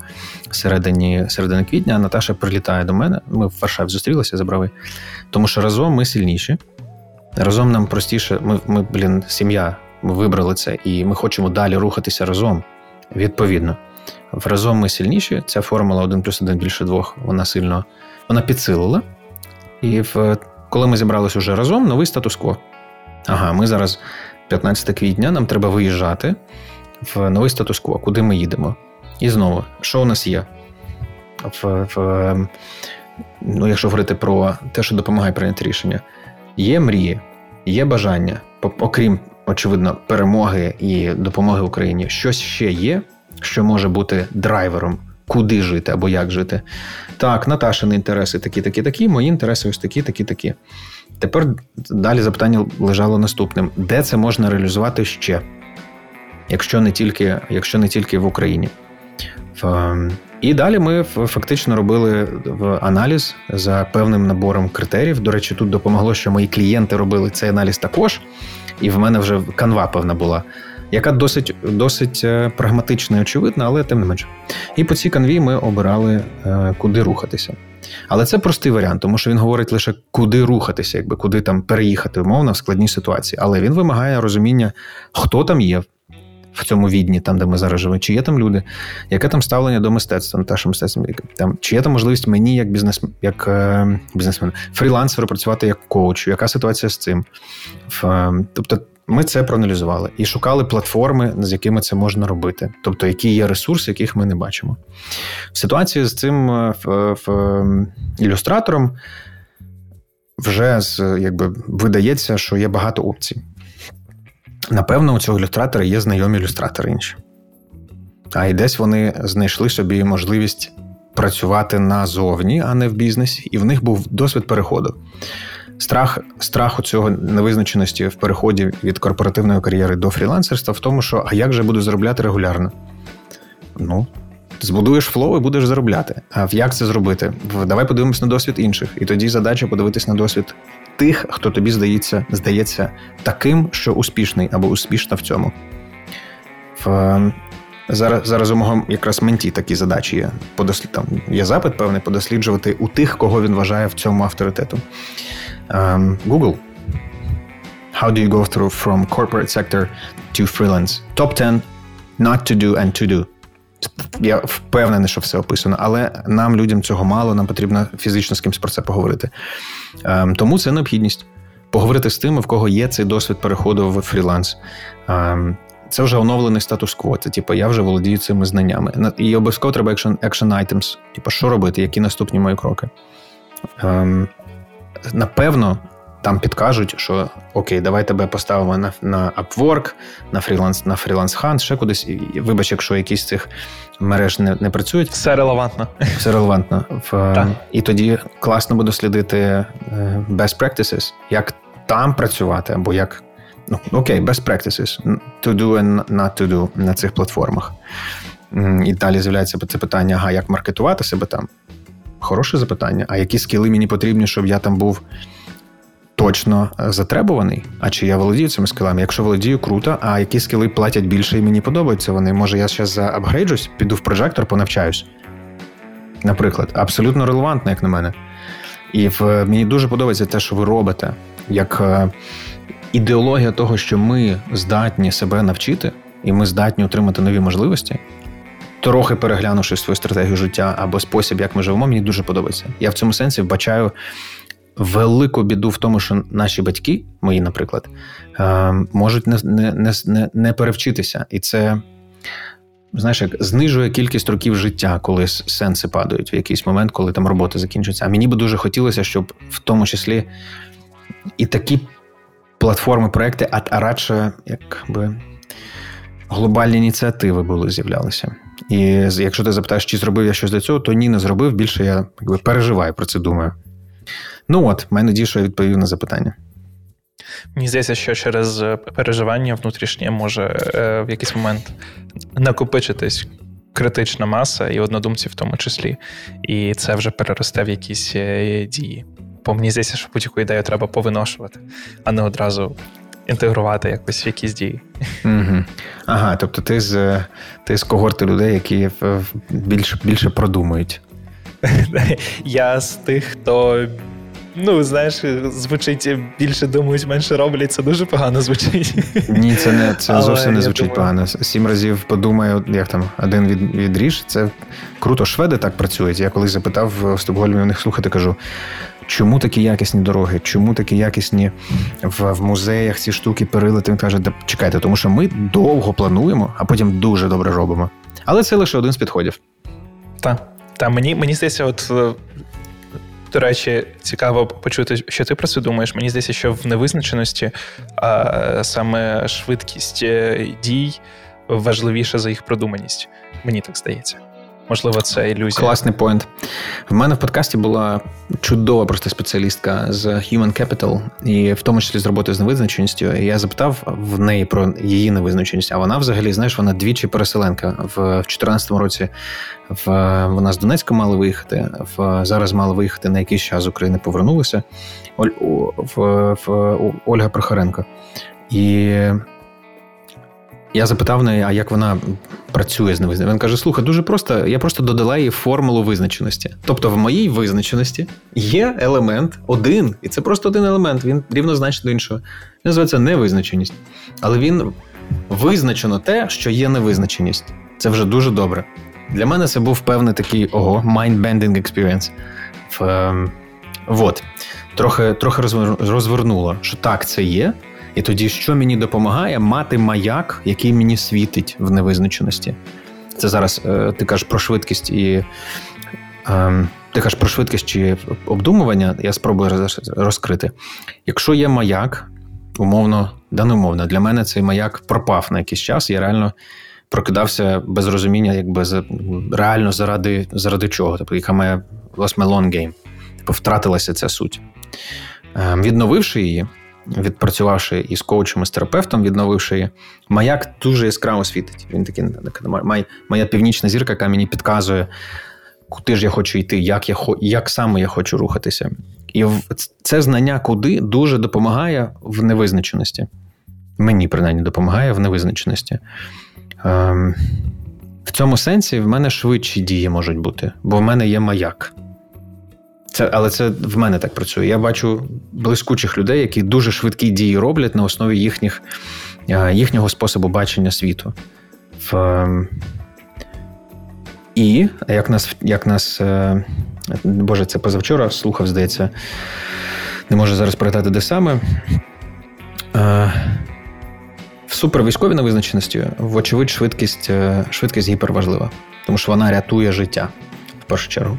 середини середини квітня. а Наташа прилітає до мене. Ми в Варшаві зустрілися забрави. Тому що разом ми сильніші. Разом нам простіше. Ми, ми блін, сім'я. Ми вибрали це, і ми хочемо далі рухатися разом. Відповідно, в разом ми сильніші. Ця формула 1 плюс 1 більше двох, вона сильно вона підсилила. І в коли ми зібралися вже разом, новий статус-кво. Ага, ми зараз 15 квітня нам треба виїжджати в новий статус-кво, куди ми їдемо. І знову, що у нас є? В, в, ну, Якщо говорити про те, що допомагає прийняти рішення, є мрії, є бажання, окрім, очевидно, перемоги і допомоги Україні, щось ще є, що може бути драйвером, куди жити або як жити. Так, Наташини інтереси такі, такі, такі, мої інтереси ось такі, такі, такі. Тепер далі запитання лежало наступним: де це можна реалізувати ще, якщо не тільки якщо не тільки в Україні? І далі ми фактично робили аналіз за певним набором критеріїв. До речі, тут допомогло, що мої клієнти робили цей аналіз також, і в мене вже канва певна була, яка досить досить е, прагматична і очевидна, але тим не менше. І по цій канві ми обирали, е, куди рухатися. Але це простий варіант, тому що він говорить лише куди рухатися, якби куди там переїхати, умовно, в складній ситуації. Але він вимагає розуміння, хто там є. В цьому відні, там, де ми зараз живемо, чи є там люди, яке там ставлення до мистецтва, те, що мистецтво, там, чи є там можливість мені, як бізнес, як е, бізнесмен, фрілансеру працювати як коучу, яка ситуація з цим? В, е, тобто ми це проаналізували і шукали платформи, з якими це можна робити, тобто які є ресурси, яких ми не бачимо. В ситуації з цим е, в, в, ем, ілюстратором вже якби видається, що є багато опцій. Напевно, у цього ілюстратора є знайомі ілюстратори інші. А й десь вони знайшли собі можливість працювати назовні, а не в бізнесі, і в них був досвід переходу. Страх страх у цього невизначеності в переході від корпоративної кар'єри до фрілансерства в тому, що а як же буду заробляти регулярно? Ну, збудуєш flow і будеш заробляти. А як це зробити? Давай подивимось на досвід інших. І тоді задача подивитись на досвід тих, хто тобі здається, здається таким, що успішний або успішна в цьому. В... Зараз зараз у мого якраз менті такі задачі є. Подослід, там Є запит певний подосліджувати у тих, кого він вважає в цьому авторитету. Um, Google. How do you go through from corporate sector to freelance? Top 10 not to do and to do. Я впевнений, що все описано, але нам, людям, цього мало, нам потрібно фізично з кимось про це поговорити. Um, тому це необхідність. Поговорити з тими, в кого є цей досвід переходу в фріланс. Um, це вже оновлений статус-кво. Це типу, я вже володію цими знаннями. І обов'язково треба action items. Типу, що робити, які наступні мої кроки. Ем, Напевно, там підкажуть, що окей, давай тебе поставимо на на Upwork, на фріланс, на фріланс Hunt, ще кудись. І, вибач, якщо якісь з цих мереж не не працюють. Все релевантно. Все релевантно. В, І тоді класно буде слідити е, best practices, як там працювати, або як ну, окей, best practices, to do and not to do на цих платформах. І далі з'являється це питання: ага, як маркетувати себе там? Хороше запитання. А які скіли мені потрібні, щоб я там був точно е, затребуваний? А чи я володію цими скілами? Якщо володію, круто, а які скіли платять більше і мені подобаються вони? Може, я зараз заапгрейджусь, піду в прожектор, понавчаюсь? Наприклад, абсолютно релевантно, як на мене. І в мені дуже подобається те, що ви робите, як е, ідеологія того, що ми здатні себе навчити, і ми здатні отримати нові можливості, трохи переглянувши свою стратегію життя або спосіб, як ми живемо, мені дуже подобається. Я в цьому сенсі вбачаю велику біду в тому, що наші батьки, мої, наприклад, е, можуть не, не, не, не перевчитися. І це. Знаєш, як знижує кількість років життя, коли сенси падають в якийсь момент, коли там робота закінчується. А мені би дуже хотілося, щоб в тому числі і такі платформи, проекти, а, а радше якби глобальні ініціативи були з'являлися. І якщо ти запитаєш, чи зробив я щось для цього, то ні, не зробив. Більше я якби переживаю про це думаю. Ну от, маю надію, що я відповів на запитання. Мені здається, що через переживання внутрішнє може е, в якийсь момент накопичитись критична маса і однодумці в тому числі. І це вже переросте в якісь е, дії. Бо мені здається, що будь-яку ідею треба повиношувати, а не одразу інтегрувати якось в якісь дії. Угу. Ага, тобто ти з ти з когорти людей, які більше більше продумують. [LAUGHS] Я з тих, хто. Ну, знаєш, звучить більше думають, менше роблять. Це дуже погано звучить. Ні, це не це Але зовсім не звучить думаю... погано. Сім разів подумаю, як там один від, відріж. Це круто. Шведи так працюють. Я колись запитав в Стокгольмі у них слухати, кажу: чому такі якісні дороги, чому такі якісні в, в музеях ці штуки перилити. Він каже, да чекайте, тому що ми довго плануємо, а потім дуже добре робимо. Але це лише один з підходів. Так. Та мені мені здається, от е, до речі, цікаво почути, що ти про це думаєш. Мені здається, що в невизначеності а, саме швидкість е, дій важливіша за їх продуманість. Мені так здається. Можливо, це ілюзія. Класний поінт. В мене в подкасті була чудова просто спеціалістка з Human Capital, і в тому числі з роботи з невизначеністю. І Я запитав в неї про її невизначеність. А вона взагалі, знаєш, вона двічі переселенка. В 2014 році в, вона з Донецька мала виїхати. В, зараз мала виїхати на якийсь час з України повернулася. Оль, в, в, Ольга Прохоренко. І я запитав неї, а як вона працює з невизначеністю. Він каже: слухай, дуже просто, я просто додала їй формулу визначеності. Тобто, в моїй визначеності є елемент один, і це просто один елемент, він рівнозначний до іншого. Він називається невизначеність. Але він визначено те, що є невизначеність. Це вже дуже добре. Для мене це був певний такий ого, mind-bending experience. В, е, вот. Трохи трохи розвернуло, що так, це є. І тоді, що мені допомагає, мати маяк, який мені світить в невизначеності. Це зараз е, ти кажеш про швидкість і е, ти кажеш про швидкість чи обдумування, я спробую розкрити. Якщо є маяк, умовно, да не умовно, для мене цей маяк пропав на якийсь час, я реально прокидався без розуміння, якби реально заради заради чого. Тобто, яка має власне game. Тобто втратилася ця суть. Е, відновивши її відпрацювавши із коучем, і з терапевтом, відновивши її, маяк дуже яскраво світить. Він такий моя, моя північна зірка, яка мені підказує, куди ж я хочу йти, як я як саме я хочу рухатися. І це знання, куди дуже допомагає в невизначеності. Мені принаймні допомагає в невизначеності. Ем, цьому сенсі в мене швидші дії можуть бути, бо в мене є маяк. Це, Але це в мене так працює. Я бачу блискучих людей, які дуже швидкі дії роблять на основі їхніх, їхнього способу бачення світу. В, ем, І як нас, як нас, е, Боже, це позавчора слухав, здається, не можу зараз пригадати, де саме. Е, в супервійськовій невизначеності, вочевидь, швидкість е, швидкість гіперважлива, тому що вона рятує життя в першу чергу.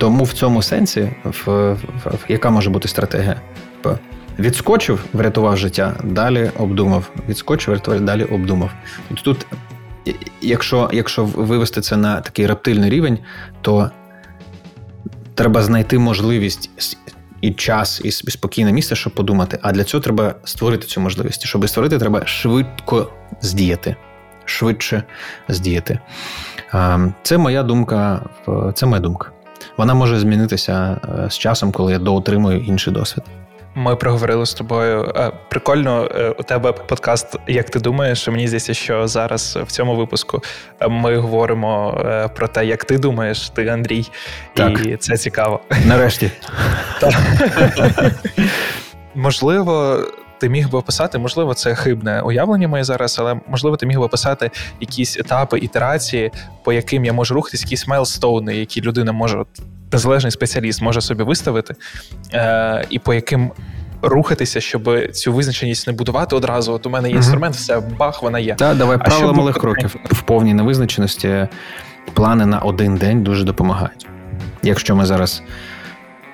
Тому в цьому сенсі, в, в, в яка може бути стратегія? Відскочив, врятував життя, далі обдумав. Відскочив, врятував, далі обдумав. Тобто тут, якщо якщо вивести це на такий рептильний рівень, то треба знайти можливість і час, і спокійне місце, щоб подумати. А для цього треба створити цю можливість. Щоб створити, треба швидко здіяти. Швидше здіяти. Це моя думка. Це моя думка. Вона може змінитися е, з часом, коли я доотримую інший досвід. Ми проговорили з тобою. Е, прикольно, е, у тебе подкаст, як ти думаєш? Мені здається, що зараз в цьому випуску ми говоримо про те, як ти думаєш, ти Андрій, так. і це цікаво. Нарешті. [LAUGHS] Можливо, ти міг би описати, можливо, це хибне уявлення моє зараз, але можливо, ти міг би описати якісь етапи, ітерації, по яким я можу рухатись, якісь майлстоуни, які людина може, незалежний спеціаліст може собі виставити, е, і по яким. Рухатися, щоб цю визначеність не будувати одразу. От у мене є інструмент, все бах, вона є. Так, давай правила щоб... малих кроків в повній невизначеності. Плани на один день дуже допомагають. Якщо ми зараз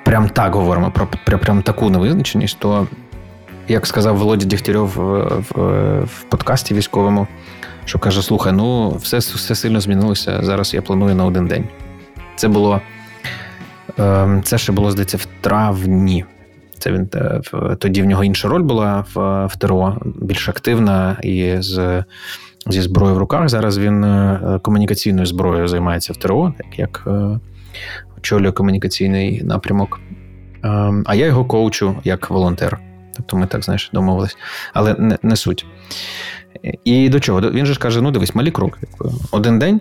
прям так говоримо про прям таку невизначеність, то як сказав Володя Дігтярьов в, в, в подкасті військовому, що каже: слухай, ну все все сильно змінилося. Зараз я планую на один день. Це було ем, це ще було, здається, в травні. Це він е, тоді в нього інша роль була в, в ТРО, більш активна і з. Зі зброєю в руках. Зараз він е, комунікаційною зброєю займається в ТРО, як е, очолює комунікаційний напрямок. Ем, а я його коучу як волонтер. Тобто ми так знаєш домовились, але не, не суть. І до чого? Він же ж каже: ну дивись, малі кроки. Один день,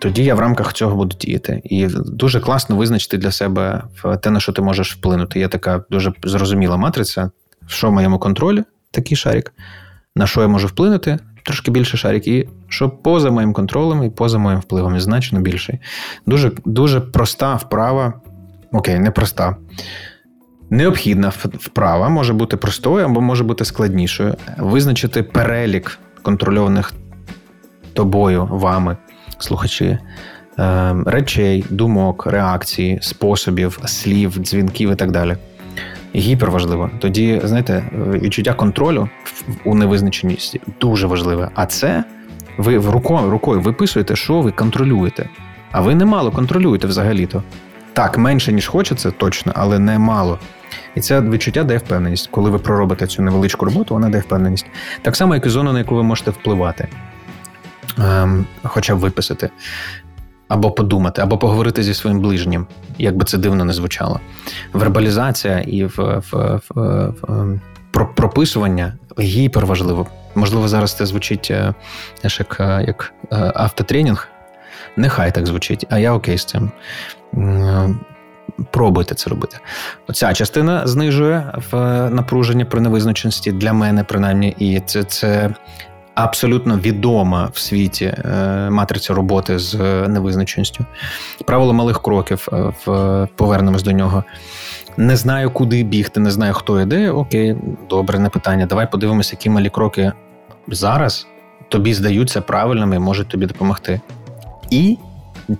тоді я в рамках цього буду діяти. І дуже класно визначити для себе те, на що ти можеш вплинути. Є така дуже зрозуміла матриця, що в моєму контролі, такий шарик, на що я можу вплинути, трошки більше шарик, і що поза моїм контролем і поза моїм впливом, і значно більший. Дуже, Дуже проста вправа. Окей, не проста. Необхідна вправа може бути простою або може бути складнішою. Визначити перелік контрольованих тобою, вами, слухачі, ем, речей, думок, реакцій, способів, слів, дзвінків і так далі. Гіперважливо. Тоді, знаєте, відчуття контролю у невизначеності дуже важливе. А це ви рукою, рукою виписуєте, що ви контролюєте. А ви немало контролюєте взагалі-то. Так, менше, ніж хочеться, точно, але не мало. І це відчуття дає впевненість. Коли ви проробите цю невеличку роботу, вона дає впевненість. Так само, як і зона, на яку ви можете впливати, ем, хоча б виписати, або подумати, або поговорити зі своїм ближнім, як би це дивно не звучало. Вербалізація і в, в, в, в ем, прописування гіперважливо. Можливо, зараз це звучить е, як, е, як е, автотренінг. Нехай так звучить, а я окей з цим пробуйте це робити. Оця частина знижує в напруження при невизначеності для мене, принаймні, і це це абсолютно відома в світі е, матриця роботи з невизначеністю. Правило малих кроків е, повернемось до нього. Не знаю, куди бігти, не знаю, хто йде. Окей, добре, не питання. Давай подивимося, які малі кроки зараз тобі здаються правильними і можуть тобі допомогти. І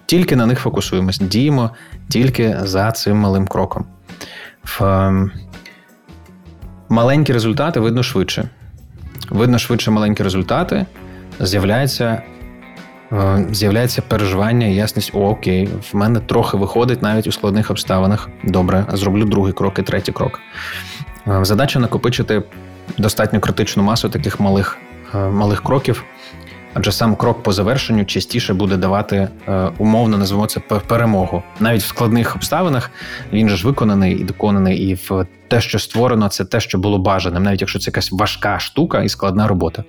тільки на них фокусуємось, діємо тільки за цим малим кроком. В ем, Маленькі результати видно швидше. Видно швидше маленькі результати, з'являється е, з'являється переживання і ясність: окей, в мене трохи виходить навіть у складних обставинах. Добре, зроблю другий крок і третій крок. Е, задача накопичити достатньо критичну масу таких малих, е, малих кроків. Адже сам крок по завершенню частіше буде давати е, умовно, називаємо це перемогу. Навіть в складних обставинах він же ж виконаний і доконаний, і в те, що створено, це те, що було бажаним, навіть якщо це якась важка штука і складна робота.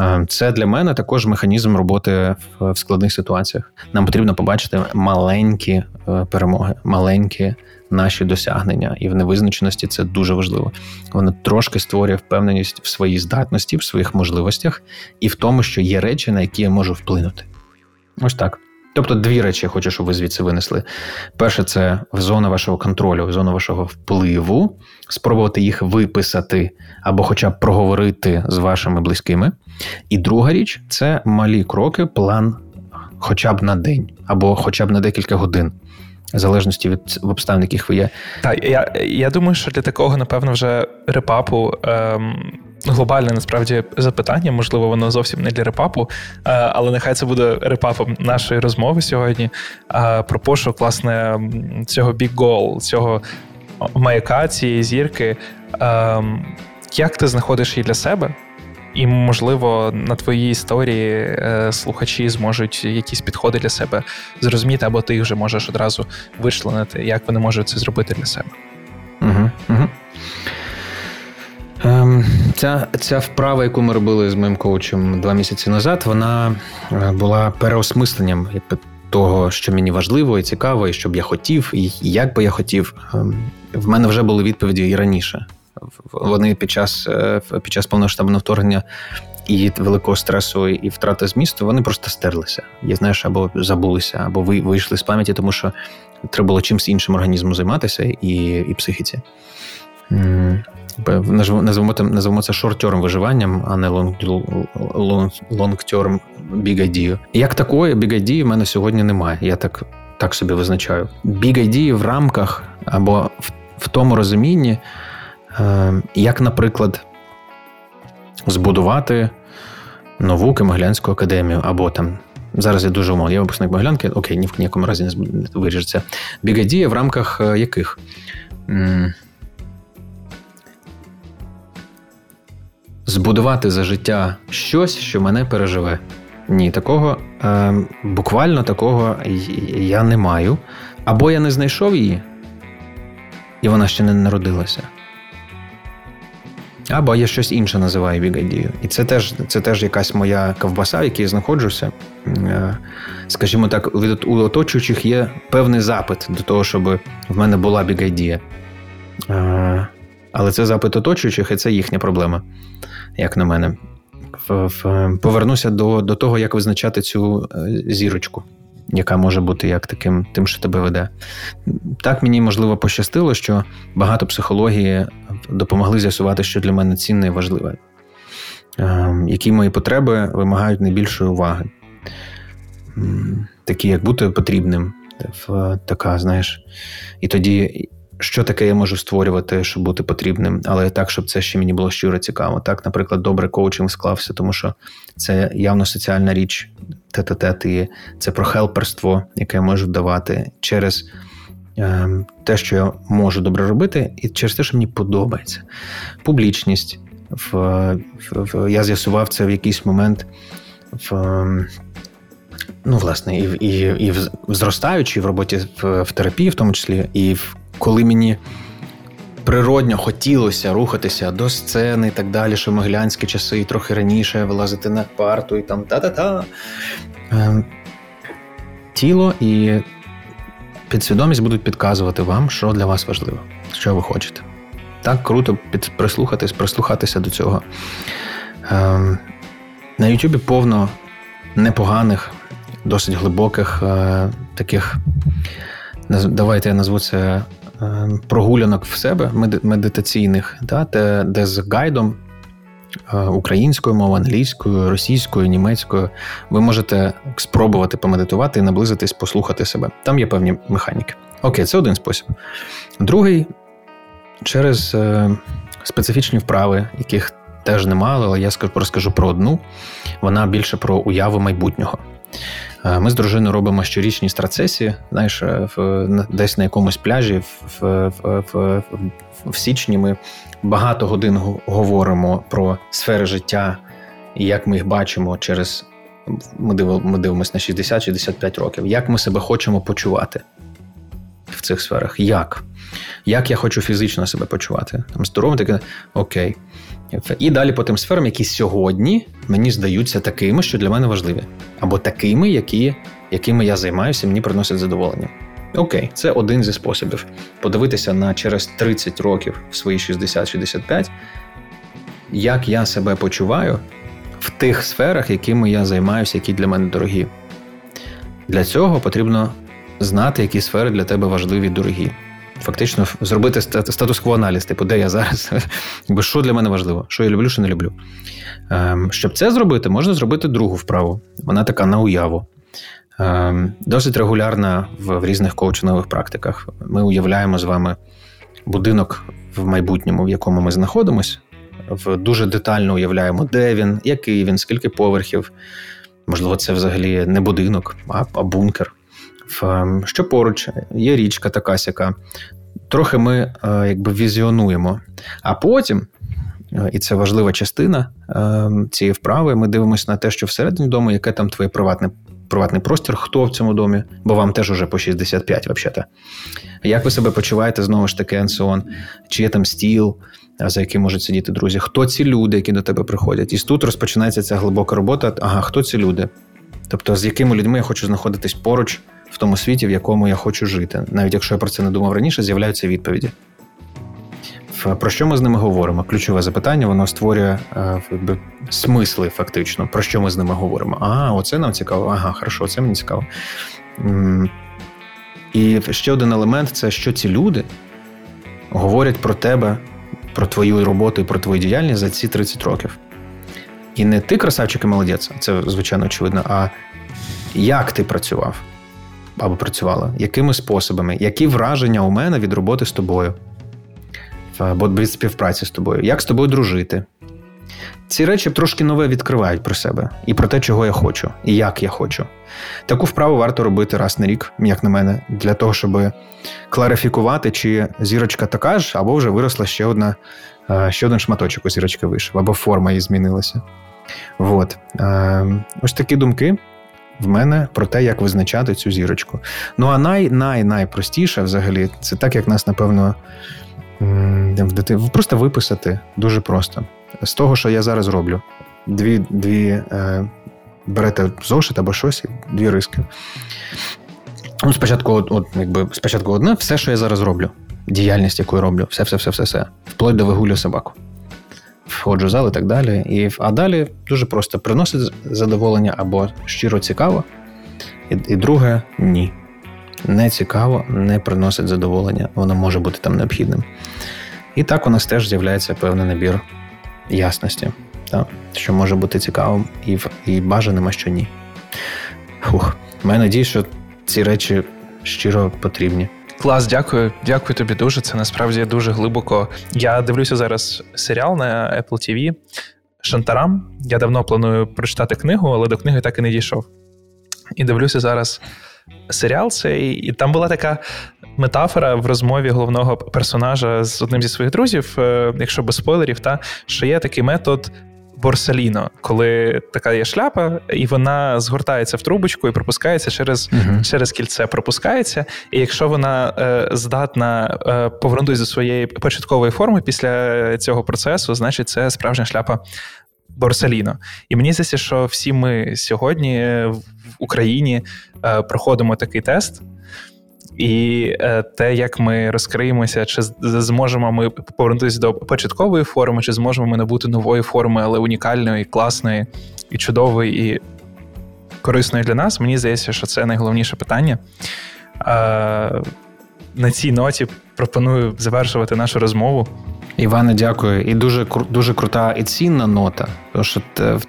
Е, це для мене також механізм роботи в складних ситуаціях. Нам потрібно побачити маленькі е, перемоги, маленькі наші досягнення, і в невизначеності це дуже важливо. Воно трошки створює впевненість в своїй здатності, в своїх можливостях і в тому, що є речі, на які я можу вплинути. Ось так. Тобто дві речі я хочу, щоб ви звідси винесли. Перше, це зона вашого контролю, зона вашого впливу, спробувати їх виписати або хоча б проговорити з вашими близькими. І друга річ це малі кроки, план хоча б на день, або хоча б на декілька годин. В залежності від обставин, яких ви є. Так, я я думаю, що для такого, напевно, вже репапу ем, глобальне насправді запитання, можливо, воно зовсім не для репапу, е, але нехай це буде репапом нашої розмови сьогодні. Е, про пошук, власне, цього big goal, цього маяка, цієї зірки. Ем, як ти знаходиш її для себе? І, можливо, на твоїй історії е, слухачі зможуть якісь підходи для себе зрозуміти, або ти їх вже можеш одразу вичленити, як вони можуть це зробити для себе. Угу, угу. Ем, Ця ця вправа, яку ми робили з моїм коучем два місяці назад, вона е, була переосмисленням того, що мені важливо і цікаво, і що б я хотів, і як би я хотів. Ем, в мене вже були відповіді і раніше. Вони під час е, під час повноштабного вторгнення і великого стресу і втрати змісту вони просто стерлися. Я знаєш, або забулися, або вийшли з пам'яті, тому що треба було чимось іншим організмом займатися і і психіці. Назвемо називаємо це шорт-терм виживанням, а не long-term big. Як такої idea в мене сьогодні немає. Я так так собі визначаю. Idea в рамках або в, в тому розумінні, як, наприклад, збудувати нову Києво-Могилянську академію, або там. Зараз я дуже умовно, я випускник Могилянки, окей, ні в ніякому разі не виріжеться. Idea в рамках е, яких? збудувати за життя щось, що мене переживе. Ні, такого е, буквально такого я не маю. Або я не знайшов її, і вона ще не народилася. Або я щось інше називаю бігадію. І це теж це теж якась моя ковбаса, в якій я знаходжуся. Е, скажімо так, від у оточуючих є певний запит до того, щоб в мене була бігадія. Е, але це запит оточуючих, і це їхня проблема, як на мене. Повернуся до до того, як визначати цю е, зірочку, яка може бути як таким тим, що тебе веде. Так мені можливо пощастило, що багато психології допомогли з'ясувати, що для мене цінне і важливе, ем, які мої потреби вимагають найбільшої уваги, такі, як бути потрібним, така, знаєш, і тоді що таке я можу створювати, щоб бути потрібним, але так, щоб це ще мені було щиро цікаво. Так, наприклад, добре коучинг склався, тому що це явно соціальна річ, тет-тет, і це про хелперство, яке я можу давати через те, що я можу добре робити, і через те, що мені подобається. Публічність. В, в, Я з'ясував це в якийсь момент в. Ну, власне, і і, і в зростаючи в роботі в, в терапії, в тому числі, і в коли мені природньо хотілося рухатися до сцени і так далі, що моглянські часи, і трохи раніше вилазити на парту і там та-та-та. Ем, тіло і підсвідомість будуть підказувати вам, що для вас важливо, що ви хочете. Так круто під, прислухатись, прислухатися до цього. Ем, на Ютубі повно непоганих, досить глибоких е, таких. Давайте я назву це Ем, прогулянок в себе медитаційних, да, де, де з гайдом е, українською мовою, англійською, російською, німецькою ви можете спробувати помедитувати і наблизитись, послухати себе. Там є певні механіки. Окей, це один спосіб. Другий через е, специфічні вправи, яких теж немало, але я розкажу про одну. Вона більше про уяву майбутнього. Е, ми з дружиною робимо щорічні страцесії, знаєш, е, в, десь на якомусь пляжі в, в, в, в січні ми багато годин говоримо про сфери життя і як ми їх бачимо через ми дивимося на 60-65 років, як ми себе хочемо почувати в цих сферах. Як? Як я хочу фізично себе почувати? Там здоровим таке окей. І далі по тим сферам, які сьогодні мені здаються такими, що для мене важливі, або такими, які, якими я займаюся, мені приносять задоволення. Окей, це один зі способів. Подивитися на через 30 років в свої 60-65, як я себе почуваю в тих сферах, якими я займаюся, які для мене дорогі. Для цього потрібно знати, які сфери для тебе важливі і дорогі. Фактично, зробити статус-кво аналіз, типу, де я зараз, [LAUGHS] що для мене важливо, що я люблю, що не люблю. Ем, щоб це зробити, можна зробити другу вправу. Вона така на уяву. Ем, досить регулярна в різних коучингових практиках. Ми уявляємо з вами будинок в майбутньому, в якому ми знаходимося. Дуже детально уявляємо, де він, який він, скільки поверхів. Можливо, це взагалі не будинок, а бункер. Ем, що поруч є річка така сяка. Трохи ми е, якби візіонуємо. А потім, е, і це важлива частина цієї вправи, ми дивимося на те, що всередині дому, яке там твоє приватне. Приватний простір, хто в цьому домі, бо вам теж уже по 65, взагалі. Як ви себе почуваєте знову ж таки, Енсіон? Чи є там стіл, за яким можуть сидіти друзі? Хто ці люди, які до тебе приходять? І тут розпочинається ця глибока робота. Ага, хто ці люди? Тобто, з якими людьми я хочу знаходитись поруч в тому світі, в якому я хочу жити. Навіть якщо я про це не думав раніше, з'являються відповіді. Про що ми з ними говоримо? Ключове запитання, воно створює е, якби, смисли, фактично. Про що ми з ними говоримо? А, оце нам цікаво, ага, хорошо, це мені цікаво. І ще один елемент це що ці люди говорять про тебе, про твою роботу і про твою діяльність за ці 30 років. І не ти красавчик і молодець, це звичайно очевидно, а як ти працював або працювала, якими способами, які враження у мене від роботи з тобою, або від співпраці з тобою, як з тобою дружити. Ці речі трошки нове відкривають про себе і про те, чого я хочу, і як я хочу. Таку вправу варто робити раз на рік, як на мене, для того, щоб кларифікувати, чи зірочка така ж, або вже виросла ще одна, е, ще один шматочок у зірочки вийшов, або форма її змінилася. От. Е, ось такі думки в мене про те, як визначати цю зірочку. Ну а най найпростіше взагалі це так, як нас, напевно, просто виписати дуже просто. З того, що я зараз роблю. Дві дві е, берете зошит або щось, дві риски. Ну, Спочатку от, от, якби, спочатку одне, все, що я зараз роблю. Діяльність, яку я роблю, все, все, все, все, все. Вплоть до вигулю собаку входжу в зал і так далі. І, А далі дуже просто приносить задоволення або щиро цікаво. І, і друге ні. Не цікаво, не приносить задоволення, воно може бути там необхідним. І так у нас теж з'являється певний набір ясності, так? що може бути цікавим і і бажаним, а що ні. Фух. Маю надію, що ці речі щиро потрібні. Клас, дякую. Дякую тобі дуже. Це насправді дуже глибоко. Я дивлюся зараз серіал на Apple TV Шантарам. Я давно планую прочитати книгу, але до книги так і не дійшов. І дивлюся зараз серіал цей, і там була така метафора в розмові головного персонажа з одним зі своїх друзів, е, якщо без спойлерів, та що є такий метод борсаліно, коли така є шляпа, і вона згортається в трубочку і пропускається через uh через кільце. Пропускається, і якщо вона е, здатна е, повернутися до своєї початкової форми після цього процесу, значить це справжня шляпа. Борсаліно. І мені здається, що всі ми сьогодні в Україні е, проходимо такий тест, і е, те, як ми розкриємося, чи зможемо ми повернутися до початкової форми, чи зможемо ми набути нової форми, але унікальної, класної і чудової, і корисної для нас, мені здається, що це найголовніше питання. На цій ноті пропоную завершувати нашу розмову. Іване, дякую. І дуже дуже крута і цінна нота, тому що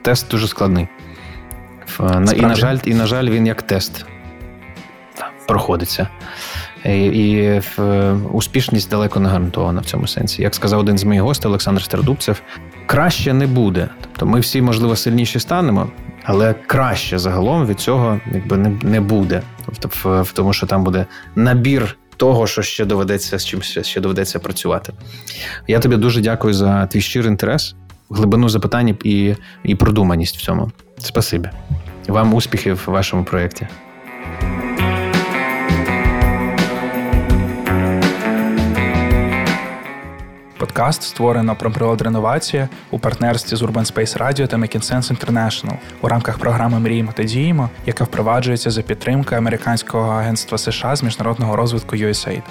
тест дуже складний. І, на жаль, і, на жаль, він як тест проходиться. І, і успішність далеко не гарантована в цьому сенсі. Як сказав один з моїх гостей Олександр Стердубцев, краще не буде. Тобто ми всі, можливо, сильніші станемо, але краще загалом від цього якби не не буде. Тобто, в, тому, що там буде набір того, що ще доведеться з чим ще доведеться працювати. Я тобі дуже дякую за твій щирий інтерес, глибину запитань і, і продуманість в цьому. Спасибі. Вам успіхів в вашому проєкті. Подкаст створено про природреновацію у партнерстві з Urban Space Radio та Making Sense International у рамках програми Мріємо та діємо, яка впроваджується за підтримки американського агентства США з міжнародного розвитку USAID.